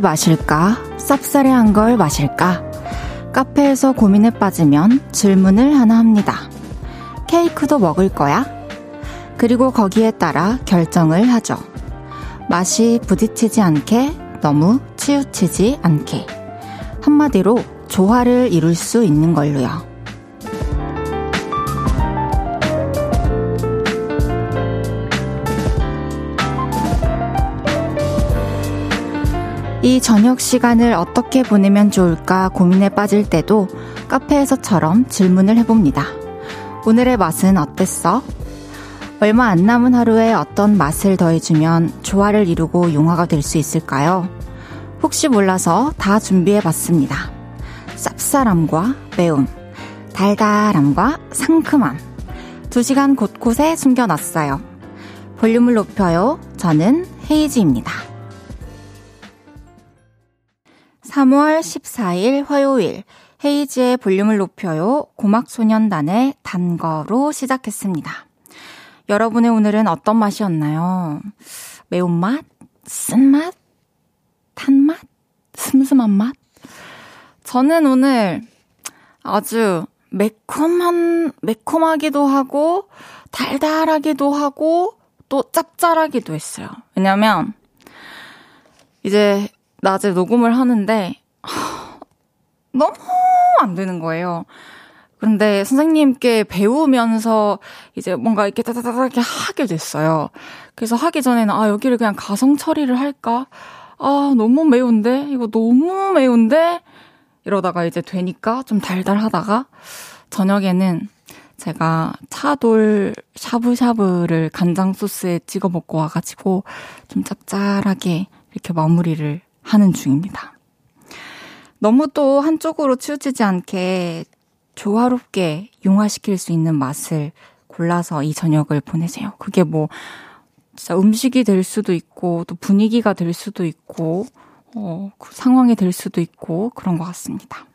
걸 마실까? 쌉싸래한 걸 마실까? 카페에서 고민에 빠지면 질문을 하나 합니다. 케이크도 먹을 거야? 그리고 거기에 따라 결정을 하죠. 맛이 부딪히지 않게, 너무 치우치지 않게. 한마디로 조화를 이룰 수 있는 걸로요. 이 저녁 시간을 어떻게 보내면 좋을까 고민에 빠질 때도 카페에서처럼 질문을 해봅니다. 오늘의 맛은 어땠어? 얼마 안 남은 하루에 어떤 맛을 더해주면 조화를 이루고 용화가 될 수 있을까요? 혹시 몰라서 다 준비해 봤습니다. 쌉쌀함과 매움, 달달함과 상큼함. 두 시간 곳곳에 숨겨놨어요. 볼륨을 높여요. 저는 헤이지입니다. 3월 14일 화요일 헤이즈의 볼륨을 높여요. 고막소년단의 단거로 시작했습니다. 여러분의 오늘은 어떤 맛이었나요? 매운맛? 쓴맛? 탄맛? 슴슴한 맛? 저는 오늘 아주 매콤한, 매콤하기도 하고, 달달하기도 하고, 또 짭짤하기도 했어요. 왜냐면, 이제 낮에 녹음을 하는데 너무 안 되는 거예요. 그런데 선생님께 배우면서 이제 뭔가 이렇게 따다다다 이렇게 하게 됐어요. 그래서 하기 전에는 아, 여기를 그냥 가성 처리를 할까? 아, 너무 매운데? 이거 너무 매운데? 이러다가 이제 되니까 좀 달달하다가 저녁에는 제가 차돌 샤브샤브를 간장 소스에 찍어 먹고 와가지고 좀 짭짤하게 이렇게 마무리를 하는 중입니다. 너무 또 한쪽으로 치우치지 않게 조화롭게 융화시킬 수 있는 맛을 골라서 이 저녁을 보내세요. 그게 뭐, 진짜 음식이 될 수도 있고, 또 분위기가 될 수도 있고, 어, 그 상황이 될 수도 있고, 그런 것 같습니다.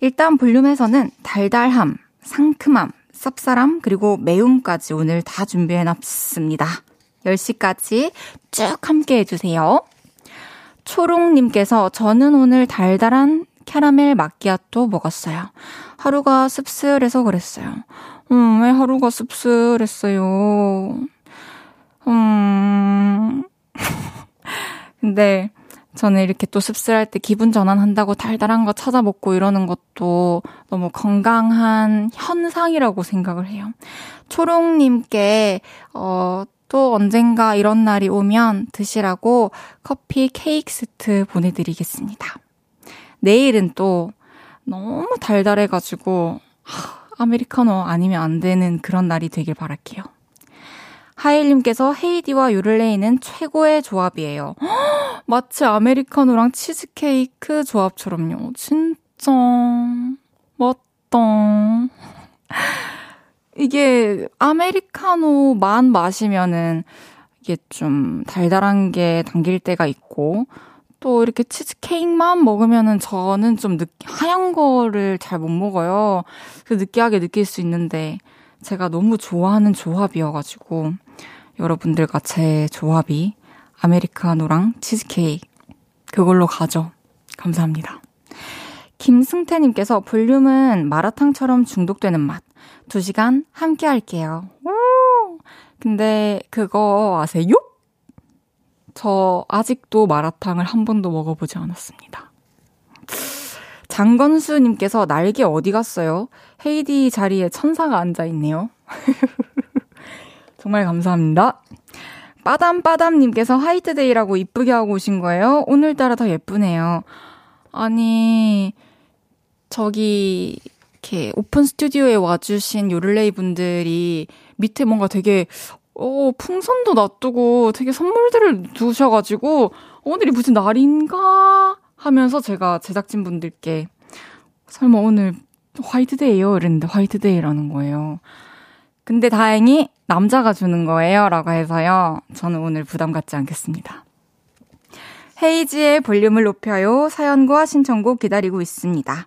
일단 볼륨에서는 달달함, 상큼함, 쌉쌀함, 그리고 매움까지 오늘 다 준비해 놨습니다. 10시까지 쭉 함께 해주세요. 초롱님께서 저는 오늘 달달한 캐러멜 마끼아또 먹었어요. 하루가 씁쓸해서 그랬어요. 음, 왜 하루가 씁쓸했어요? 음. 근데 저는 이렇게 또 씁쓸할 때 기분 전환한다고 달달한 거 찾아 먹고 이러는 것도 너무 건강한 현상이라고 생각을 해요. 초롱님께, 어, 또 언젠가 이런 날이 오면 드시라고 커피 케이크 세트 보내드리겠습니다. 내일은 또 너무 달달해가지고 아메리카노 아니면 안 되는 그런 날이 되길 바랄게요. 하일님께서 헤이디와 요를레이는 최고의 조합이에요. 마치 아메리카노랑 치즈케이크 조합처럼요. 진짜 맞다. 이게 아메리카노 만 마시면은 이게 좀 달달한 게 당길 때가 있고 또 이렇게 치즈케이크만 먹으면은 저는 좀 느, 하얀 거를 잘 못 먹어요. 그 느끼하게 느낄 수 있는데 제가 너무 좋아하는 조합이어가지고 여러분들과 제 조합이 아메리카노랑 치즈케이크 그걸로 가죠. 감사합니다. 김승태님께서 볼륨은 마라탕처럼 중독되는 맛. 2시간 함께 할게요. 근데 그거 아세요? 저 아직도 마라탕을 한 번도 먹어보지 않았습니다. 장건수님께서 날개 어디 갔어요? 헤이디 자리에 천사가 앉아있네요. 정말 감사합니다. 빠담빠담님께서 화이트데이라고 이쁘게 하고 오신 거예요? 오늘따라 더 예쁘네요. 아니, 저기, 이렇게 오픈 스튜디오에 와주신 요를레이 분들이 밑에 뭔가 되게 어, 풍선도 놔두고 되게 선물들을 두셔가지고 오늘이 무슨 날인가 하면서 제가 제작진 분들께 설마 오늘 화이트데이요? 이랬는데 화이트데이라는 거예요. 근데 다행히 남자가 주는 거예요. 라고 해서요. 저는 오늘 부담 갖지 않겠습니다. 헤이지의 볼륨을 높여요. 사연과 신청곡 기다리고 있습니다.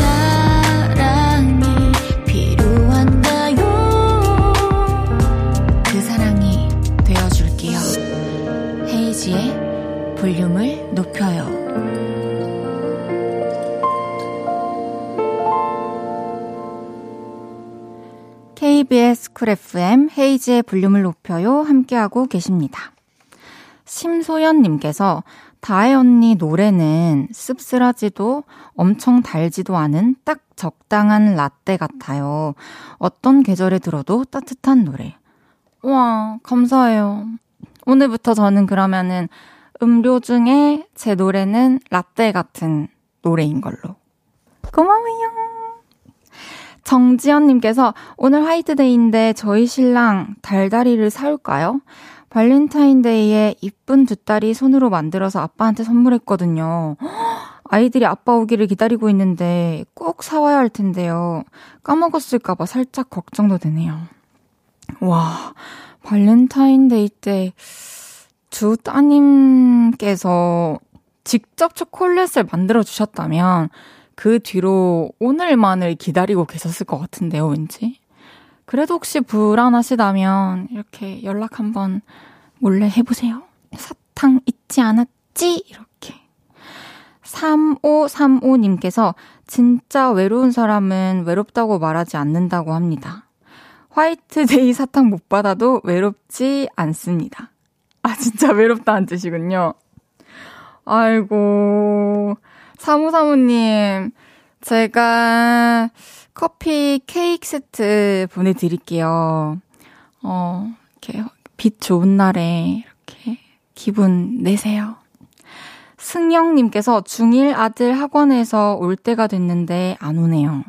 이은지의 볼륨을 높여요. KBS 쿨 FM 헤이즈의 볼륨을 높여요. 함께하고 계십니다. 심소연님께서 다혜 언니 노래는 씁쓸하지도 엄청 달지도 않은 딱 적당한 라떼 같아요. 어떤 계절에 들어도 따뜻한 노래. 와, 감사해요. 오늘부터 저는 그러면은 음료 중에 제 노래는 라떼 같은 노래인 걸로. 고마워요. 정지연님께서 오늘 화이트데이인데 저희 신랑 달다리를 사올까요? 발렌타인데이에 이쁜 두 딸이 손으로 만들어서 아빠한테 선물했거든요. 아이들이 아빠 오기를 기다리고 있는데 꼭 사와야 할 텐데요. 까먹었을까봐 살짝 걱정도 되네요. 와, 발렌타인데이 때 두 따님께서 직접 초콜릿을 만들어 주셨다면 그 뒤로 오늘만을 기다리고 계셨을 것 같은데요, 왠지. 그래도 혹시 불안하시다면 이렇게 연락 한번 몰래 해보세요. 사탕 잊지 않았지? 이렇게. 3535님께서 진짜 외로운 사람은 외롭다고 말하지 않는다고 합니다. 화이트데이 사탕 못 받아도 외롭지 않습니다. 아, 진짜 외롭다는 뜻이군요. 아이고, 사무사무님, 제가 커피 케이크 세트 보내드릴게요. 어, 이렇게 빛 좋은 날에 이렇게 기분 내세요. 승영님께서 중1 아들 학원에서 올 때가 됐는데 안 오네요.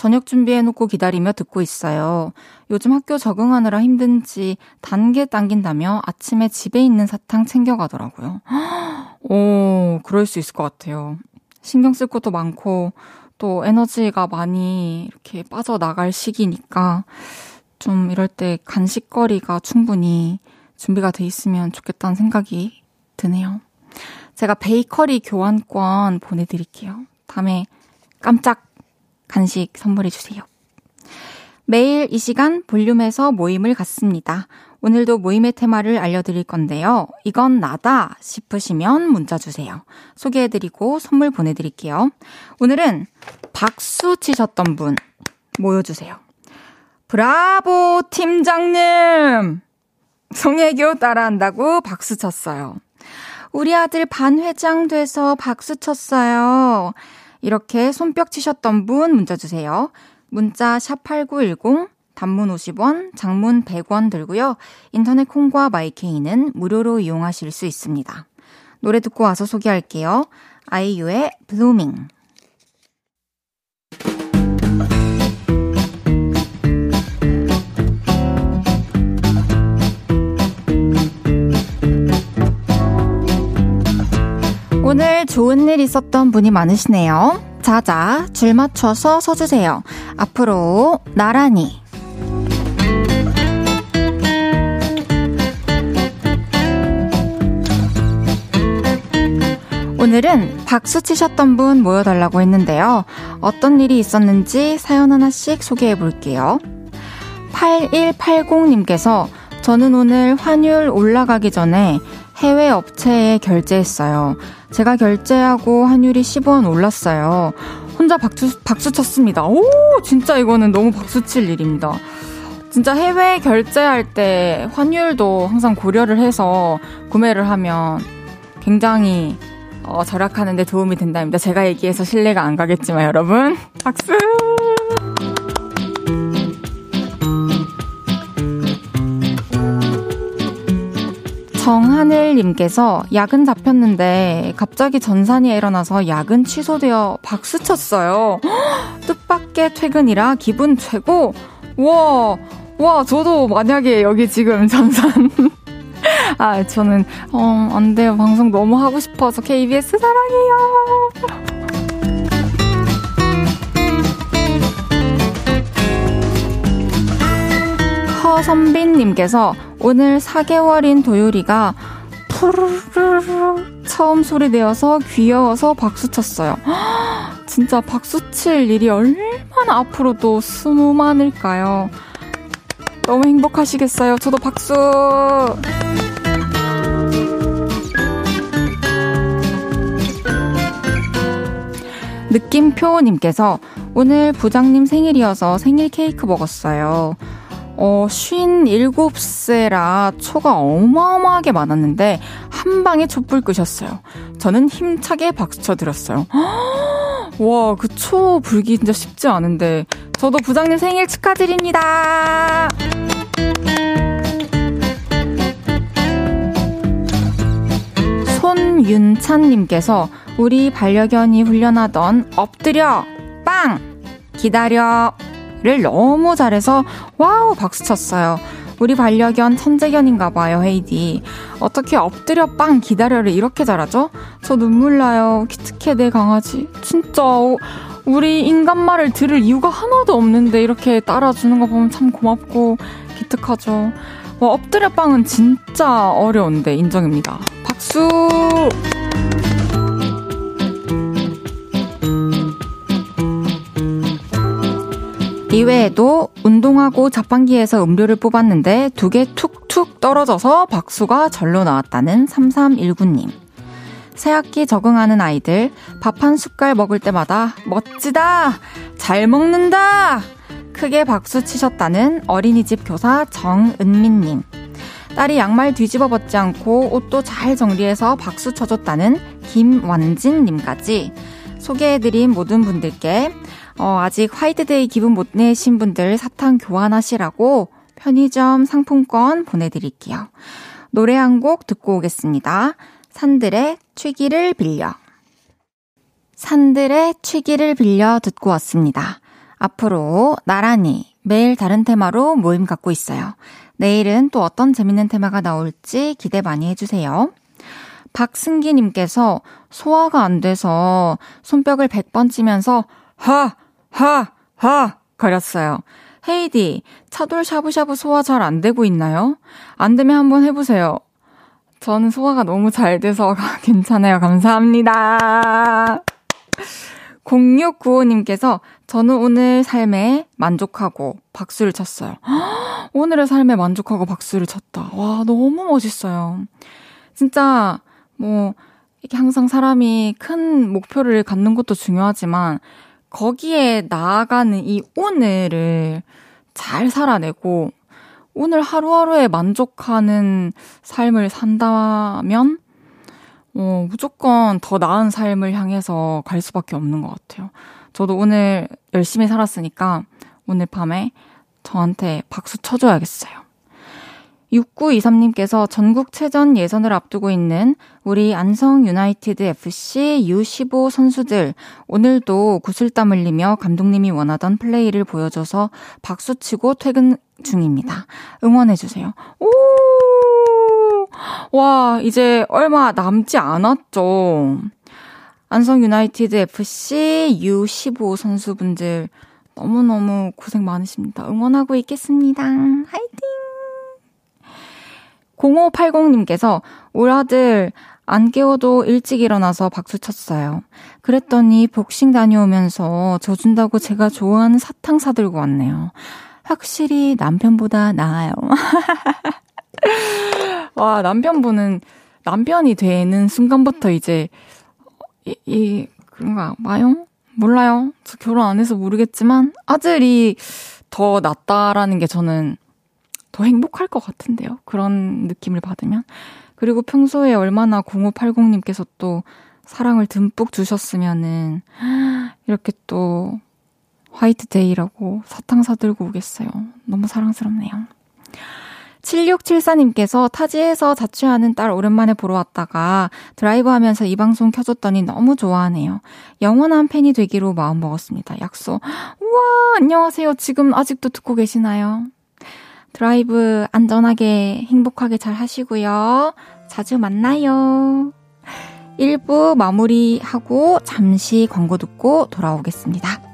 저녁 준비해놓고 기다리며 듣고 있어요. 요즘 학교 적응하느라 힘든지 단계 당긴다며 아침에 집에 있는 사탕 챙겨가더라고요. 오, 그럴 수 있을 것 같아요. 신경 쓸 것도 많고, 또 에너지가 많이 이렇게 빠져나갈 시기니까, 좀 이럴 때 간식거리가 충분히 준비가 돼 있으면 좋겠다는 생각이 드네요. 제가 베이커리 교환권 보내드릴게요. 다음에 깜짝 간식 선물해 주세요. 매일 이 시간 볼륨에서 모임을 갖습니다. 오늘도 모임의 테마를 알려드릴 건데요. 이건 나다 싶으시면 문자 주세요. 소개해드리고 선물 보내드릴게요. 오늘은 박수 치셨던 분 모여주세요. 브라보 팀장님! 송혜교 따라한다고 박수 쳤어요. 우리 아들 반 회장 돼서 박수 쳤어요. 이렇게 손뼉 치셨던 분 문자 주세요. 문자 샵 8910 단문 50원, 장문 100원 들고요. 인터넷 콩과 마이케이는 무료로 이용하실 수 있습니다. 노래 듣고 와서 소개할게요. 아이유의 Blueming. 오늘 좋은 일 있었던 분이 많으시네요. 자자, 줄 맞춰서 서주세요. 앞으로 나란히. 오늘은 박수 치셨던 분 모여달라고 했는데요. 어떤 일이 있었는지 사연 하나씩 소개해 볼게요. 8180님께서 저는 오늘 환율 올라가기 전에 해외 업체에 결제했어요. 제가 결제하고 환율이 10원 올랐어요. 혼자 박수, 박수 쳤습니다. 오, 진짜 이거는 너무 박수 칠 일입니다. 진짜 해외 결제할 때 환율도 항상 고려를 해서 구매를 하면 굉장히 어, 절약하는데 도움이 된답니다. 제가 얘기해서 신뢰가 안 가겠지만 여러분 박수! 정하늘님께서 야근 잡혔는데 갑자기 전산이 일어나서 야근 취소되어 박수 쳤어요. 뜻밖의 퇴근이라 기분 최고. 와, 와, 저도 만약에 여기 지금 잠산. 아, 저는, 어, 안 돼요. 방송 너무 하고 싶어서 KBS 사랑해요. 허선빈님께서 오늘 4개월인 도요리가 푸르르르 처음 소리 내어서 귀여워서 박수 쳤어요. 진짜 박수 칠 일이 얼마나 앞으로도 수많을까요? 너무 행복하시겠어요? 저도 박수! 느낌표님께서 오늘 부장님 생일이어서 생일 케이크 먹었어요. 어, 57세라 초가 어마어마하게 많았는데, 한 방에 촛불 끄셨어요. 저는 힘차게 박수 쳐드렸어요. 와, 그 초 불기 진짜 쉽지 않은데, 저도 부장님 생일 축하드립니다! 손윤찬님께서 우리 반려견이 훈련하던 엎드려! 빵! 기다려! 를 너무 잘해서 wow 박수 쳤어요. 우리 반려견 천재견인가 봐요, 헤이디. 어떻게 엎드려 빵 기다려를 이렇게 잘하죠? 저 눈물 나요. 기특해, 내 강아지. 진짜, 우리 인간 말을 들을 이유가 하나도 없는데 이렇게 따라주는 거 보면 참 고맙고 기특하죠. 와, 엎드려 빵은 진짜 어려운데 인정입니다. 박수! 이외에도 운동하고 자판기에서 음료를 뽑았는데 두 개 툭툭 떨어져서 박수가 절로 나왔다는 3319님. 새학기 적응하는 아이들 밥 한 숟갈 먹을 때마다 멋지다! 잘 먹는다! 크게 박수 치셨다는 어린이집 교사 정은민님. 딸이 양말 뒤집어 벗지 않고 옷도 잘 정리해서 박수 쳐줬다는 김완진님까지 소개해드린 모든 분들께 어, 아직 화이트데이 기분 못 내신 분들 사탕 교환하시라고 편의점 상품권 보내드릴게요. 노래 한 곡 듣고 오겠습니다. 산들의 취기를 빌려. 산들의 취기를 빌려 듣고 왔습니다. 앞으로 나란히 매일 다른 테마로 모임 갖고 있어요. 내일은 또 어떤 재밌는 테마가 나올지 기대 많이 해주세요. 박승기님께서 소화가 안 돼서 손뼉을 100번 치면서 하! 하! 하! 거렸어요. 헤이디, 차돌 샤브샤브 소화 잘 안 되고 있나요? 안 되면 한번 해보세요. 저는 소화가 너무 잘 돼서 괜찮아요. 감사합니다. 0695님께서 저는 오늘 삶에 만족하고 박수를 쳤어요. 오늘의 삶에 만족하고 박수를 쳤다. 와, 너무 멋있어요. 진짜, 뭐, 이게 항상 사람이 큰 목표를 갖는 것도 중요하지만, 거기에 나아가는 이 오늘을 잘 살아내고 오늘 하루하루에 만족하는 삶을 산다면 어, 무조건 더 나은 삶을 향해서 갈 수밖에 없는 것 같아요. 저도 오늘 열심히 살았으니까 오늘 밤에 저한테 박수 쳐줘야겠어요. 6923님께서 전국 체전 예선을 앞두고 있는 우리 안성 유나이티드 FC U15 선수들 오늘도 구슬땀 흘리며 감독님이 원하던 플레이를 보여줘서 박수치고 퇴근 중입니다. 응원해주세요. 오! 와, 이제 얼마 남지 않았죠. 안성 유나이티드 FC U15 선수분들 너무너무 고생 많으십니다. 응원하고 있겠습니다. 화이팅! 0580님께서 올 아들 안 깨워도 일찍 일어나서 박수 쳤어요. 그랬더니 복싱 다녀오면서 저 준다고 제가 좋아하는 사탕 사들고 왔네요. 확실히 남편보다 나아요. 와, 남편분은 남편이 되는 순간부터 이제, 이, 이 그런가 봐요? 몰라요. 저 결혼 안 해서 모르겠지만, 아들이 더 낫다라는 게 저는 더 행복할 것 같은데요. 그런 느낌을 받으면. 그리고 평소에 얼마나 0580님께서 또 사랑을 듬뿍 주셨으면은, 이렇게 또 화이트데이라고 사탕 사들고 오겠어요. 너무 사랑스럽네요. 7674님께서 타지에서 자취하는 딸 오랜만에 보러 왔다가 드라이브 하면서 이 방송 켜줬더니 너무 좋아하네요. 영원한 팬이 되기로 마음먹었습니다. 약속. 우와, 안녕하세요. 지금 아직도 듣고 계시나요? 드라이브 안전하게 행복하게 잘 하시고요. 자주 만나요. 1부 마무리하고 잠시 광고 듣고 돌아오겠습니다.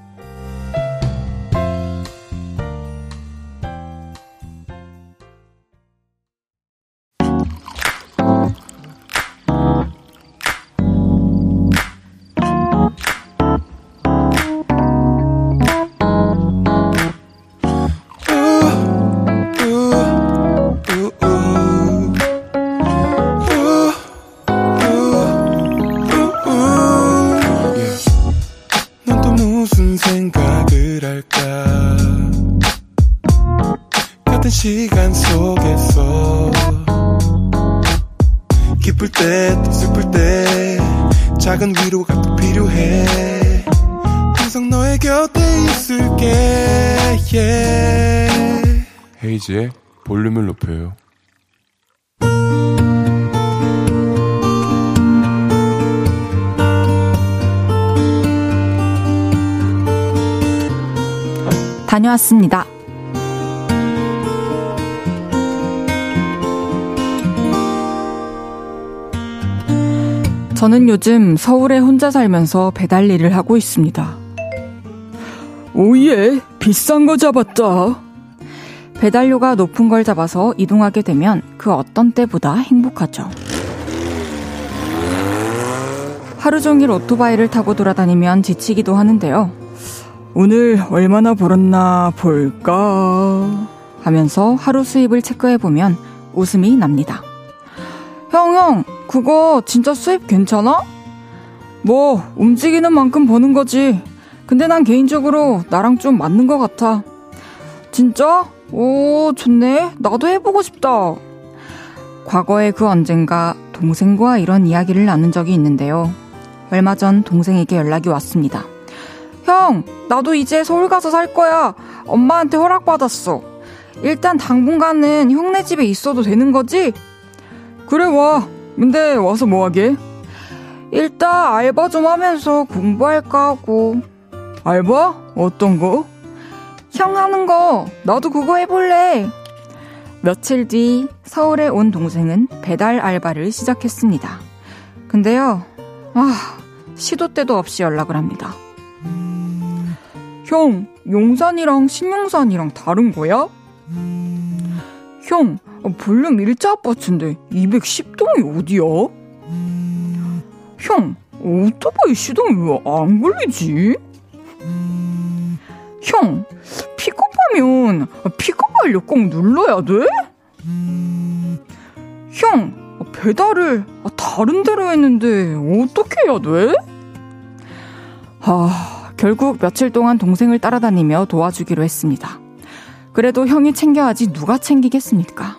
헤이지의 볼륨을 높여요. 다녀왔습니다. 저는 요즘 서울에 혼자 살면서 배달 일을 하고 있습니다. 오예, 비싼 거 잡았다. 배달료가 높은 걸 잡아서 이동하게 되면 그 어떤 때보다 행복하죠. 하루 종일 오토바이를 타고 돌아다니면 지치기도 하는데요. 오늘 얼마나 벌었나 볼까 하면서 하루 수입을 체크해보면 웃음이 납니다. 형, 형, 그거 진짜 수입 괜찮아? 뭐, 움직이는 만큼 버는 거지. 근데 난 개인적으로 나랑 좀 맞는 것 같아. 진짜? 오, 좋네. 나도 해보고 싶다. 과거에 그 언젠가 동생과 이런 이야기를 나눈 적이 있는데요. 얼마 전 동생에게 연락이 왔습니다. 형, 나도 이제 서울 가서 살 거야. 엄마한테 허락받았어. 일단 당분간은 형네 집에 있어도 되는 거지? 그래, 와. 근데 와서 뭐 하게? 일단 알바 좀 하면서 공부할까 하고. 알바? 어떤 거? 형 하는 거, 나도 그거 해볼래. 며칠 뒤 서울에 온 동생은 배달 알바를 시작했습니다. 근데요, 아, 시도 때도 없이 연락을 합니다. 형, 용산이랑 신용산이랑 다른 거야? 형, 볼륨 일차 아파트인데 210동이 어디야? 형, 오토바이 시동이 왜 안 걸리지? 형, 픽업하면 픽업 완료 꼭 눌러야 돼? 형, 배달을 다른 데로 했는데 어떻게 해야 돼? 아, 결국 며칠 동안 동생을 따라다니며 도와주기로 했습니다. 그래도 형이 챙겨야지 누가 챙기겠습니까?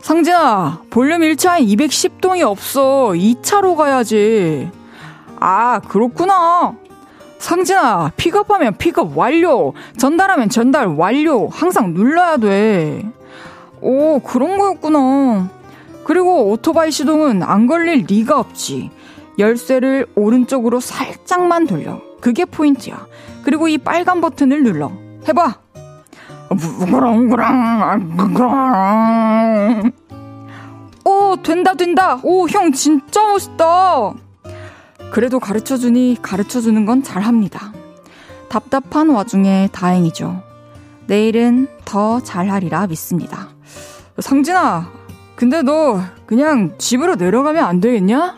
상진아, 볼륨 1차에 210동이 없어. 2차로 가야지. 아, 그렇구나. 상진아, 픽업하면 픽업 완료. 전달하면 전달 완료. 항상 눌러야 돼. 오, 그런 거였구나. 그리고 오토바이 시동은 안 걸릴 리가 없지. 열쇠를 오른쪽으로 살짝만 돌려. 그게 포인트야. 그리고 이 빨간 버튼을 눌러. 해봐. 오, 된다, 된다. 오, 형 진짜 멋있다. 그래도 가르쳐 주니 가르쳐 주는 건 잘합니다. 답답한 와중에 다행이죠. 내일은 더 잘하리라 믿습니다. 상진아, 근데 너 그냥 집으로 내려가면 안 되겠냐?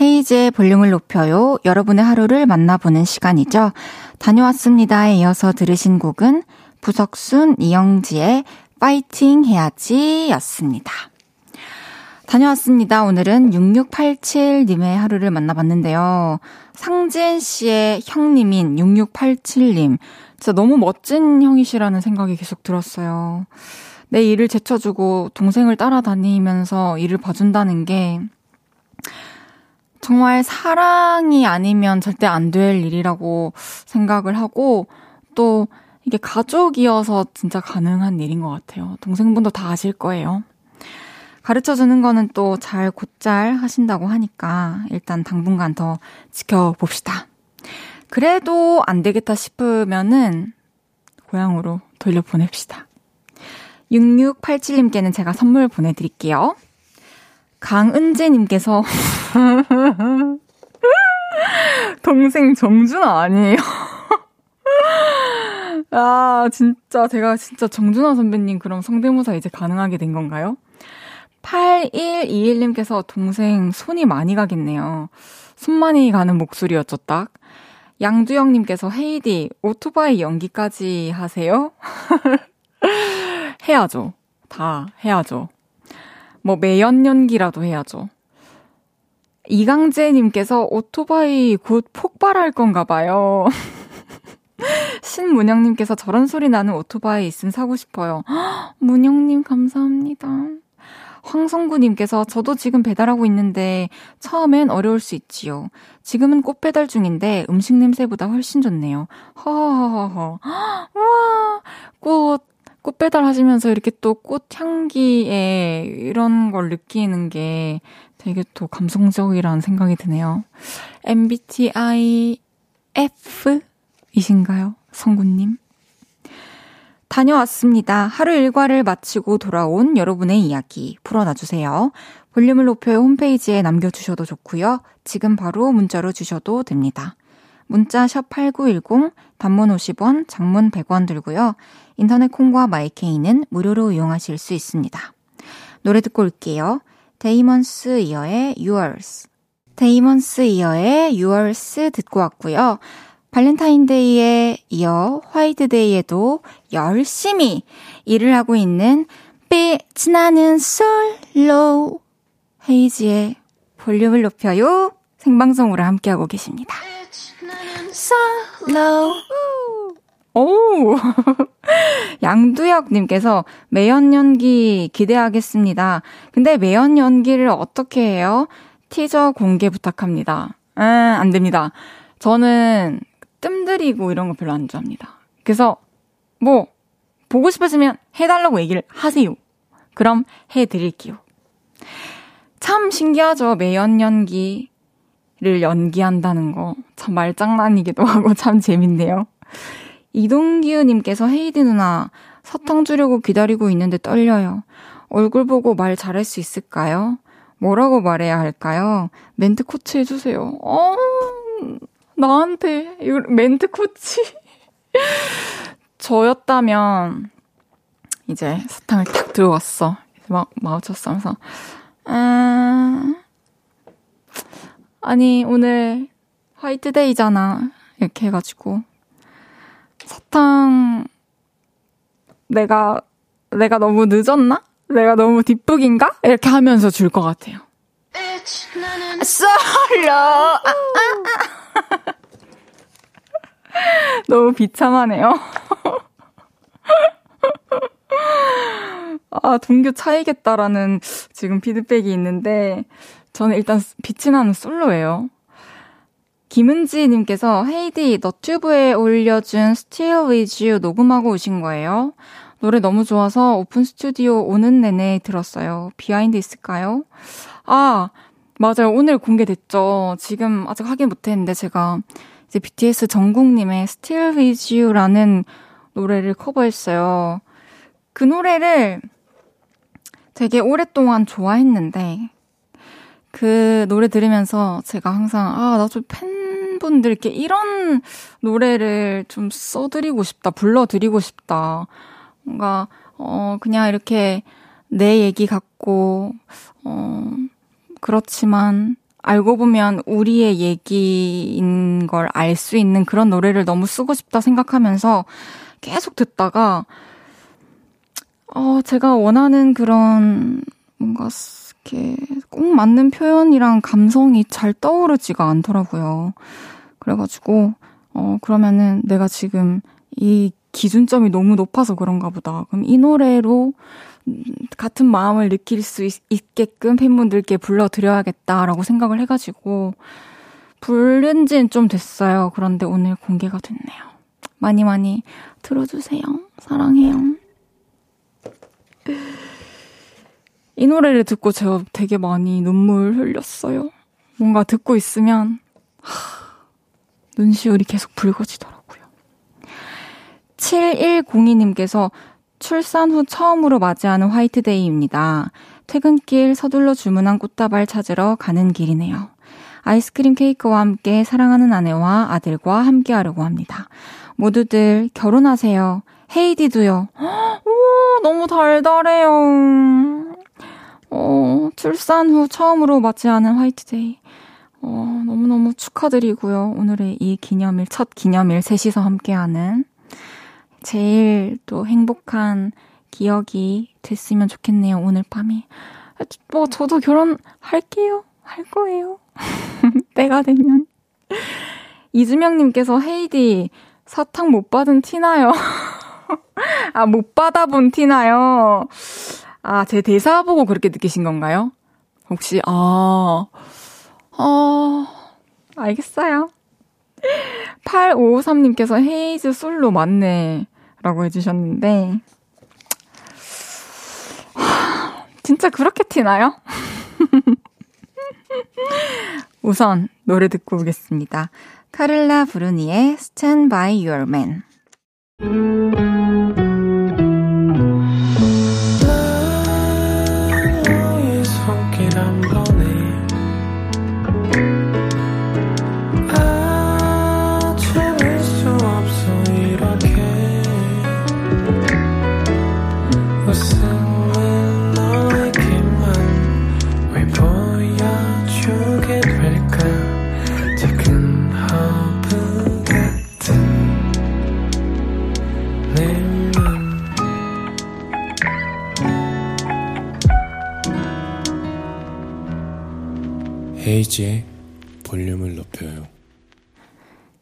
헤이즈의 볼륨을 높여요. 여러분의 하루를 만나보는 시간이죠. 다녀왔습니다에 이어서 들으신 곡은 부석순, 이영지의 파이팅 해야지 였습니다. 다녀왔습니다. 오늘은 6687님의 하루를 만나봤는데요. 상진 씨의 형님인 6687님. 진짜 너무 멋진 형이시라는 생각이 계속 들었어요. 내 일을 제쳐주고 동생을 따라다니면서 일을 봐준다는 게 정말 사랑이 아니면 절대 안 될 일이라고 생각을 하고 또 이게 가족이어서 진짜 가능한 일인 것 같아요. 동생분도 다 아실 거예요. 가르쳐 주는 거는 또 잘 곧잘 하신다고 하니까 일단 당분간 더 지켜봅시다. 그래도 안 되겠다 싶으면은 고향으로 돌려보냅시다. 6687님께는 제가 선물 보내드릴게요. 강은재님께서 동생 정준아 아니에요? 아, 진짜 제가 진짜 정준하 선배님 그럼 성대모사 이제 가능하게 된 건가요? 8121님께서 동생 손이 많이 가겠네요. 손 많이 가는 목소리였죠, 딱. 양두영님께서 헤이디, 오토바이 연기까지 하세요? 해야죠. 다 해야죠. 뭐 매연 연기라도 해야죠. 이강재님께서 오토바이 곧 폭발할 건가 봐요. 신문영님께서 저런 소리 나는 오토바이 있음 사고 싶어요. 문영님 감사합니다. 황성구님께서 저도 지금 배달하고 있는데 처음엔 어려울 수 있지요. 지금은 꽃 배달 중인데 음식 냄새보다 훨씬 좋네요. 허허허허. 우와, 꽃, 꽃 배달 하시면서 이렇게 또 꽃 향기에 이런 걸 느끼는 게 되게 또 감성적이라는 생각이 드네요. MBTI F 이신가요? 성구님? 다녀왔습니다. 하루 일과를 마치고 돌아온 여러분의 이야기 풀어놔주세요. 볼륨을 높여 홈페이지에 남겨주셔도 좋고요. 지금 바로 문자로 주셔도 됩니다. 문자 샵8910 단문 50원, 장문 100원 들고요. 인터넷 콩과 마이케이는 무료로 이용하실 수 있습니다. 노래 듣고 올게요. 데이먼스 이어의 Yours. 데이먼스 이어의 Yours 듣고 왔고요. 발렌타인데이에 이어 화이트데이에도 열심히 일을 하고 있는 빛이 나는 솔로 헤이지의 볼륨을 높여요 생방송으로 함께하고 계십니다. 솔로 오 양두혁님께서 매연 연기 기대하겠습니다. 근데 매연 연기를 어떻게 해요? 티저 공개 부탁합니다. 음, 안 됩니다. 저는 뜸들이고 이런 거 별로 안 좋아합니다. 그래서 뭐 보고 싶으시면 해달라고 얘기를 하세요. 그럼 해드릴게요. 참 신기하죠. 매연 연기를 연기한다는 거. 참 말장난이기도 하고 참 재밌네요. 이동기우님께서 헤이디 누나 사탕 주려고 기다리고 있는데 떨려요. 얼굴 보고 말 잘할 수 있을까요? 뭐라고 말해야 할까요? 멘트 코치 해주세요. 어, 나한테 멘트 코치 저였다면 이제 사탕을 탁 들어왔어. 막 마우쳤어 하면서 음, 아니 오늘 화이트데이잖아 이렇게 해가지고 사탕 내가 내가 너무 늦었나? 내가 너무 뒷북인가? 이렇게 하면서 줄 것 같아요. 솔로 아, 아, 아. 너무 비참하네요. 아, 동교 차이겠다라는 지금 피드백이 있는데, 저는 일단 빛이 나는 솔로예요. 김은지님께서 헤이디 너튜브에 올려준 Still With You 녹음하고 오신 거예요. 노래 너무 좋아서 오픈 스튜디오 오는 내내 들었어요. behind 있을까요? 아, 맞아요. 오늘 공개됐죠. 지금 아직 확인 못했는데 제가 이제 BTS 정국님의 Still With You라는 노래를 커버했어요. 그 노래를 되게 오랫동안 좋아했는데 그 노래 들으면서 제가 항상 아, 나 좀 팬분들께 이런 노래를 좀 써드리고 싶다, 불러드리고 싶다. 뭔가, 어, 그냥 이렇게 내 얘기 같고, 어, 그렇지만 알고 보면 우리의 얘기인 걸 알 수 있는 그런 노래를 너무 쓰고 싶다 생각하면서 계속 듣다가, 어, 제가 원하는 그런 뭔가 이렇게 꼭 맞는 표현이랑 감성이 잘 떠오르지가 않더라고요. 그래가지고, 어, 그러면은 내가 지금 이 기준점이 너무 높아서 그런가 보다. 그럼 이 노래로 같은 마음을 느낄 수 있, 게끔 팬분들께 불러드려야겠다라고 생각을 해가지고 부른 지는 좀 됐어요. 그런데 오늘 공개가 됐네요. 많이 많이 들어주세요. 사랑해요. 이 노래를 듣고 제가 되게 많이 눈물 흘렸어요. 뭔가 듣고 있으면 하, 눈시울이 계속 붉어지더라고요. 7102님께서 출산 후 처음으로 맞이하는 화이트데이입니다. 퇴근길 서둘러 주문한 꽃다발 찾으러 가는 길이네요. 아이스크림 케이크와 함께 사랑하는 아내와 아들과 함께 하려고 합니다. 모두들 결혼하세요. 헤이디도요. 우와, 너무 달달해요. 어, 출산 후 처음으로 맞이하는 화이트데이. 어, 너무너무 축하드리고요. 오늘의 이 기념일, 첫 기념일 셋이서 함께하는 제일 또 행복한 기억이 됐으면 좋겠네요, 오늘 밤이. 뭐, 저도 결혼할게요. 할 거예요. 때가 되면. 이주명님께서 헤이디, 사탕 못 받은 티나요? 아, 못 받아본 티나요? 아, 제 대사 보고 그렇게 느끼신 건가요? 혹시, 아, 어, 알겠어요. 8553님께서 헤이즈 솔로 맞네. 라고 해주셨는데, 진짜 그렇게 티나요? 우선 노래 듣고 오겠습니다. 카를라 브루니의 Stand By Your Man. 헤이즈의 볼륨을 높여요.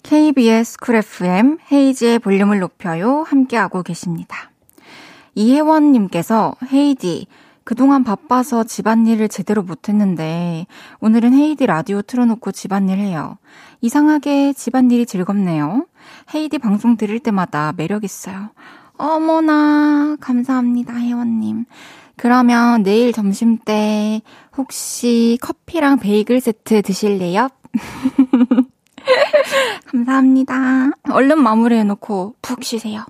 KBS 쿨 FM 헤이즈의 볼륨을 높여요. 함께하고 계십니다. 이혜원님께서 헤이디, 그동안 바빠서 집안일을 제대로 못했는데 오늘은 헤이디 라디오 틀어놓고 집안일 해요. 이상하게 집안일이 즐겁네요. 헤이디 방송 들을 때마다 매력있어요. 어머나, 감사합니다, 혜원님. 그러면 내일 점심 때 혹시 커피랑 베이글 세트 드실래요? 감사합니다. 얼른 마무리해놓고 푹 쉬세요.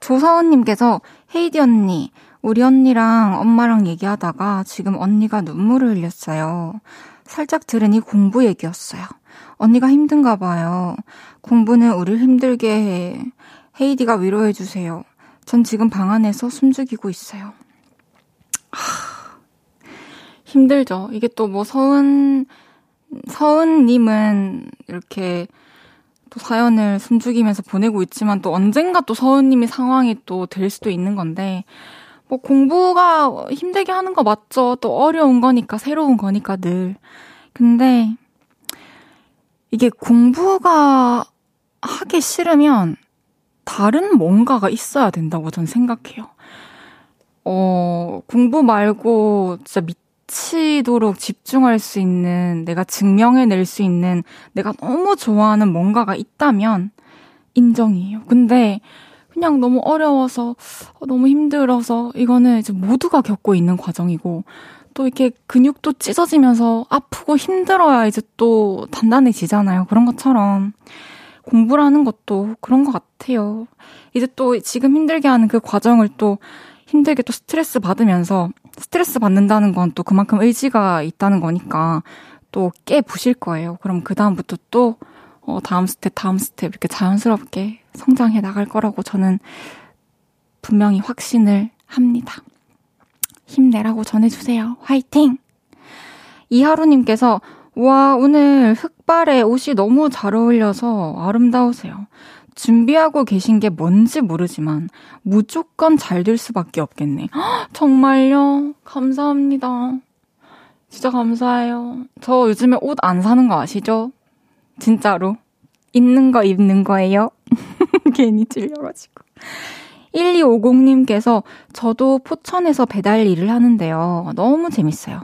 조서은님께서 헤이디 언니, 우리 언니랑 엄마랑 얘기하다가 지금 언니가 눈물을 흘렸어요. 살짝 들으니 공부 얘기였어요. 언니가 힘든가 봐요. 공부는 우릴 힘들게 해. 헤이디가 위로해주세요. 전 지금 방 안에서 숨죽이고 있어요. 하, 힘들죠. 이게 또 뭐 서은, 서은님은 이렇게 또 사연을 숨죽이면서 보내고 있지만 또 언젠가 또 서은님의 상황이 또 될 수도 있는 건데, 뭐 공부가 힘들게 하는 거 맞죠. 또 어려운 거니까, 새로운 거니까 늘. 근데 이게 공부가 하기 싫으면 다른 뭔가가 있어야 된다고 전 생각해요. 어, 공부 말고 진짜 미치도록 집중할 수 있는, 내가 증명해낼 수 있는, 내가 너무 좋아하는 뭔가가 있다면 인정이에요. 근데 그냥 너무 어려워서, 어, 너무 힘들어서, 이거는 이제 모두가 겪고 있는 과정이고, 또 이렇게 근육도 찢어지면서 아프고 힘들어야 이제 또 단단해지잖아요. 그런 것처럼. 공부라는 것도 그런 것 같아요. 이제 또 지금 힘들게 하는 그 과정을 또 힘들게 또 스트레스 받으면서 스트레스 받는다는 건 또 그만큼 의지가 있다는 거니까 또 깨 부실 거예요. 그럼 그다음부터 또 어, 다음 스텝, 다음 스텝 이렇게 자연스럽게 성장해 나갈 거라고 저는 분명히 확신을 합니다. 힘내라고 전해주세요. 화이팅! 이하루님께서 와, 오늘 흑발에 옷이 너무 잘 어울려서 아름다우세요. 준비하고 계신 게 뭔지 모르지만 무조건 잘 될 수밖에 없겠네. 헉, 정말요? 감사합니다. 진짜 감사해요. 저 요즘에 옷 안 사는 거 아시죠? 진짜로. 입는 거 입는 거예요. 괜히 질려가지고. 1250님께서 저도 포천에서 배달 일을 하는데요. 너무 재밌어요.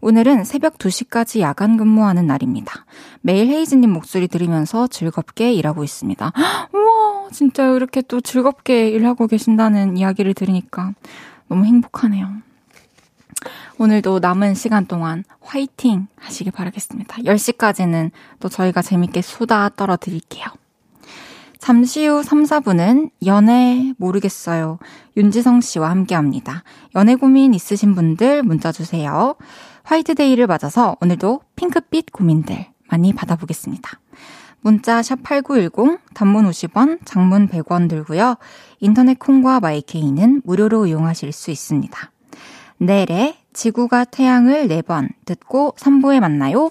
오늘은 새벽 2시까지 야간 근무하는 날입니다. 매일 헤이즈님 목소리 들으면서 즐겁게 일하고 있습니다. 우와, 진짜 이렇게 또 즐겁게 일하고 계신다는 이야기를 들으니까 너무 행복하네요. 오늘도 남은 시간 동안 화이팅 하시길 바라겠습니다. 10시까지는 또 저희가 재밌게 수다 떨어 드릴게요. 잠시 후 3, 4분은 연애 모르겠어요. 윤지성 씨와 함께 합니다. 연애 고민 있으신 분들 문자 주세요. 화이트데이를 맞아서 오늘도 핑크빛 고민들 많이 받아보겠습니다. 문자 샵 8910 단문 50원, 장문 100원 들고요. 인터넷 콩과 마이케이는 무료로 이용하실 수 있습니다. 내래 지구가 태양을 4번 듣고 3부에 만나요.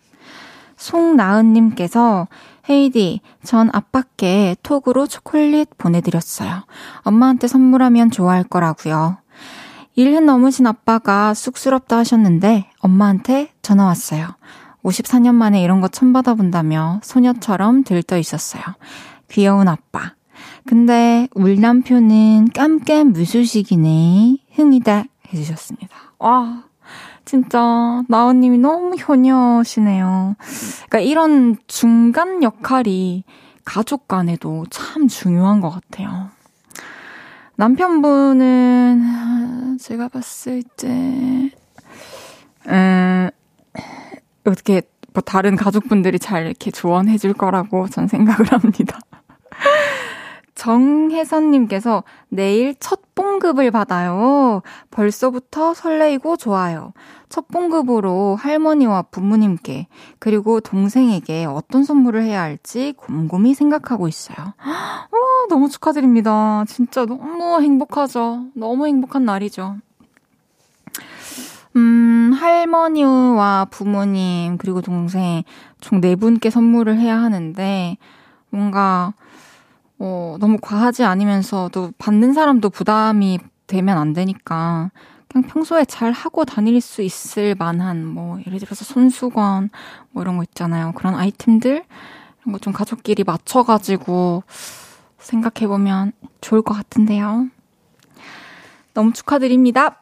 송나은님께서 헤이디, 전 아빠께 톡으로 초콜릿 보내드렸어요. 엄마한테 선물하면 좋아할 거라고요. 일흔 넘으신 아빠가 쑥스럽다 하셨는데 엄마한테 전화 왔어요. 54년 만에 이런 거 처음 받아본다며 소녀처럼 들떠 있었어요. 귀여운 아빠. 근데 울 남편은 깜깜 무소식이네. 흥이다 해주셨습니다. 와, 진짜 나은님이 너무 효녀시네요. 그러니까 이런 중간 역할이 가족 간에도 참 중요한 것 같아요. 남편분은 제가 봤을 때 음, 어떻게 뭐 다른 가족분들이 잘 이렇게 조언해 줄 거라고 전 생각을 합니다. 정혜선님께서 내일 첫 봉급을 받아요. 벌써부터 설레이고 좋아요. 첫 봉급으로 할머니와 부모님께 그리고 동생에게 어떤 선물을 해야 할지 곰곰이 생각하고 있어요. 와, 너무 축하드립니다. 진짜 너무 행복하죠. 너무 행복한 날이죠. 음, 할머니와 부모님, 그리고 동생, 총 네 분께 선물을 해야 하는데, 뭔가, 어, 너무 과하지 않으면서도 받는 사람도 부담이 되면 안 되니까, 그냥 평소에 잘 하고 다닐 수 있을 만한, 뭐, 예를 들어서 손수건, 뭐 이런 거 있잖아요. 그런 아이템들, 이런 거 좀 가족끼리 맞춰 가지고 생각해 보면 좋을 것 같은데요. 너무 축하드립니다.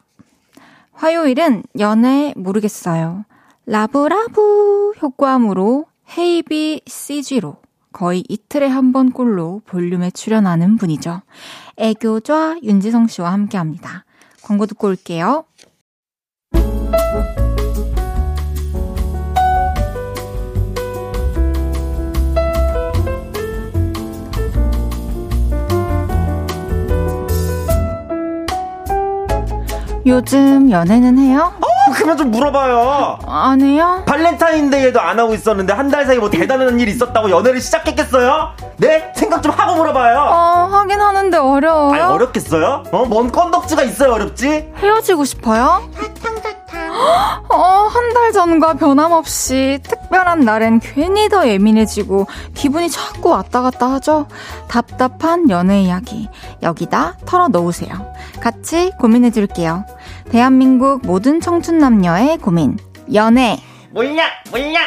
화요일은 연애 모르겠어요. 라브라브 효과음으로 헤이비 CG로 거의 이틀에 한 번 꼴로 볼륨에 출연하는 분이죠. 애교좌 윤지성 씨와 함께 합니다. 광고 듣고 올게요. 요즘 연애는 해요? 어, 그만 좀 물어봐요. 안 해요? 발렌타인데이에도 안 하고 있었는데 한 달 사이 뭐 대단한 일이 있었다고 연애를 시작했겠어요? 네? 생각 좀 하고 물어봐요. 어, 하긴 하는데 어려워요. 아니 어렵겠어요? 어? 뭔 건덕지가 있어요 어렵지? 헤어지고 싶어요? 어, 한 달 전과 변함없이 특별한 날엔 괜히 더 예민해지고 기분이 자꾸 왔다 갔다 하죠. 답답한 연애 이야기. 여기다 털어놓으세요. 같이 고민해 줄게요. 대한민국 모든 청춘 남녀의 고민. 연애. 몰냐 몰냐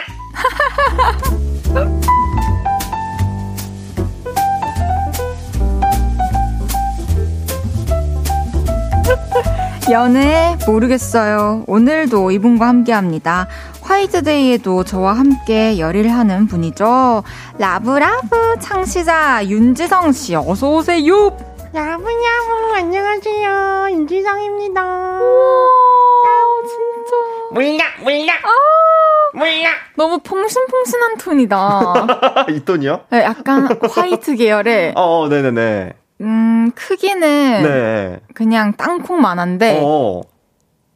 연애 모르겠어요. 오늘도 이분과 함께 합니다. 화이트데이에도 저와 함께 열의를 하는 분이죠. 라브라브 창시자 윤지성 씨 어서 오세요. 야무야무 안녕하세요. 윤지성입니다. 진짜. 몰냐 몰냐 몰냐 너무 퐁신퐁신한 톤이다. 이 돈이요? 네, 약간 화이트 계열의 어, 어 네네네. 음 크기는 네. 그냥 땅콩만한데 어.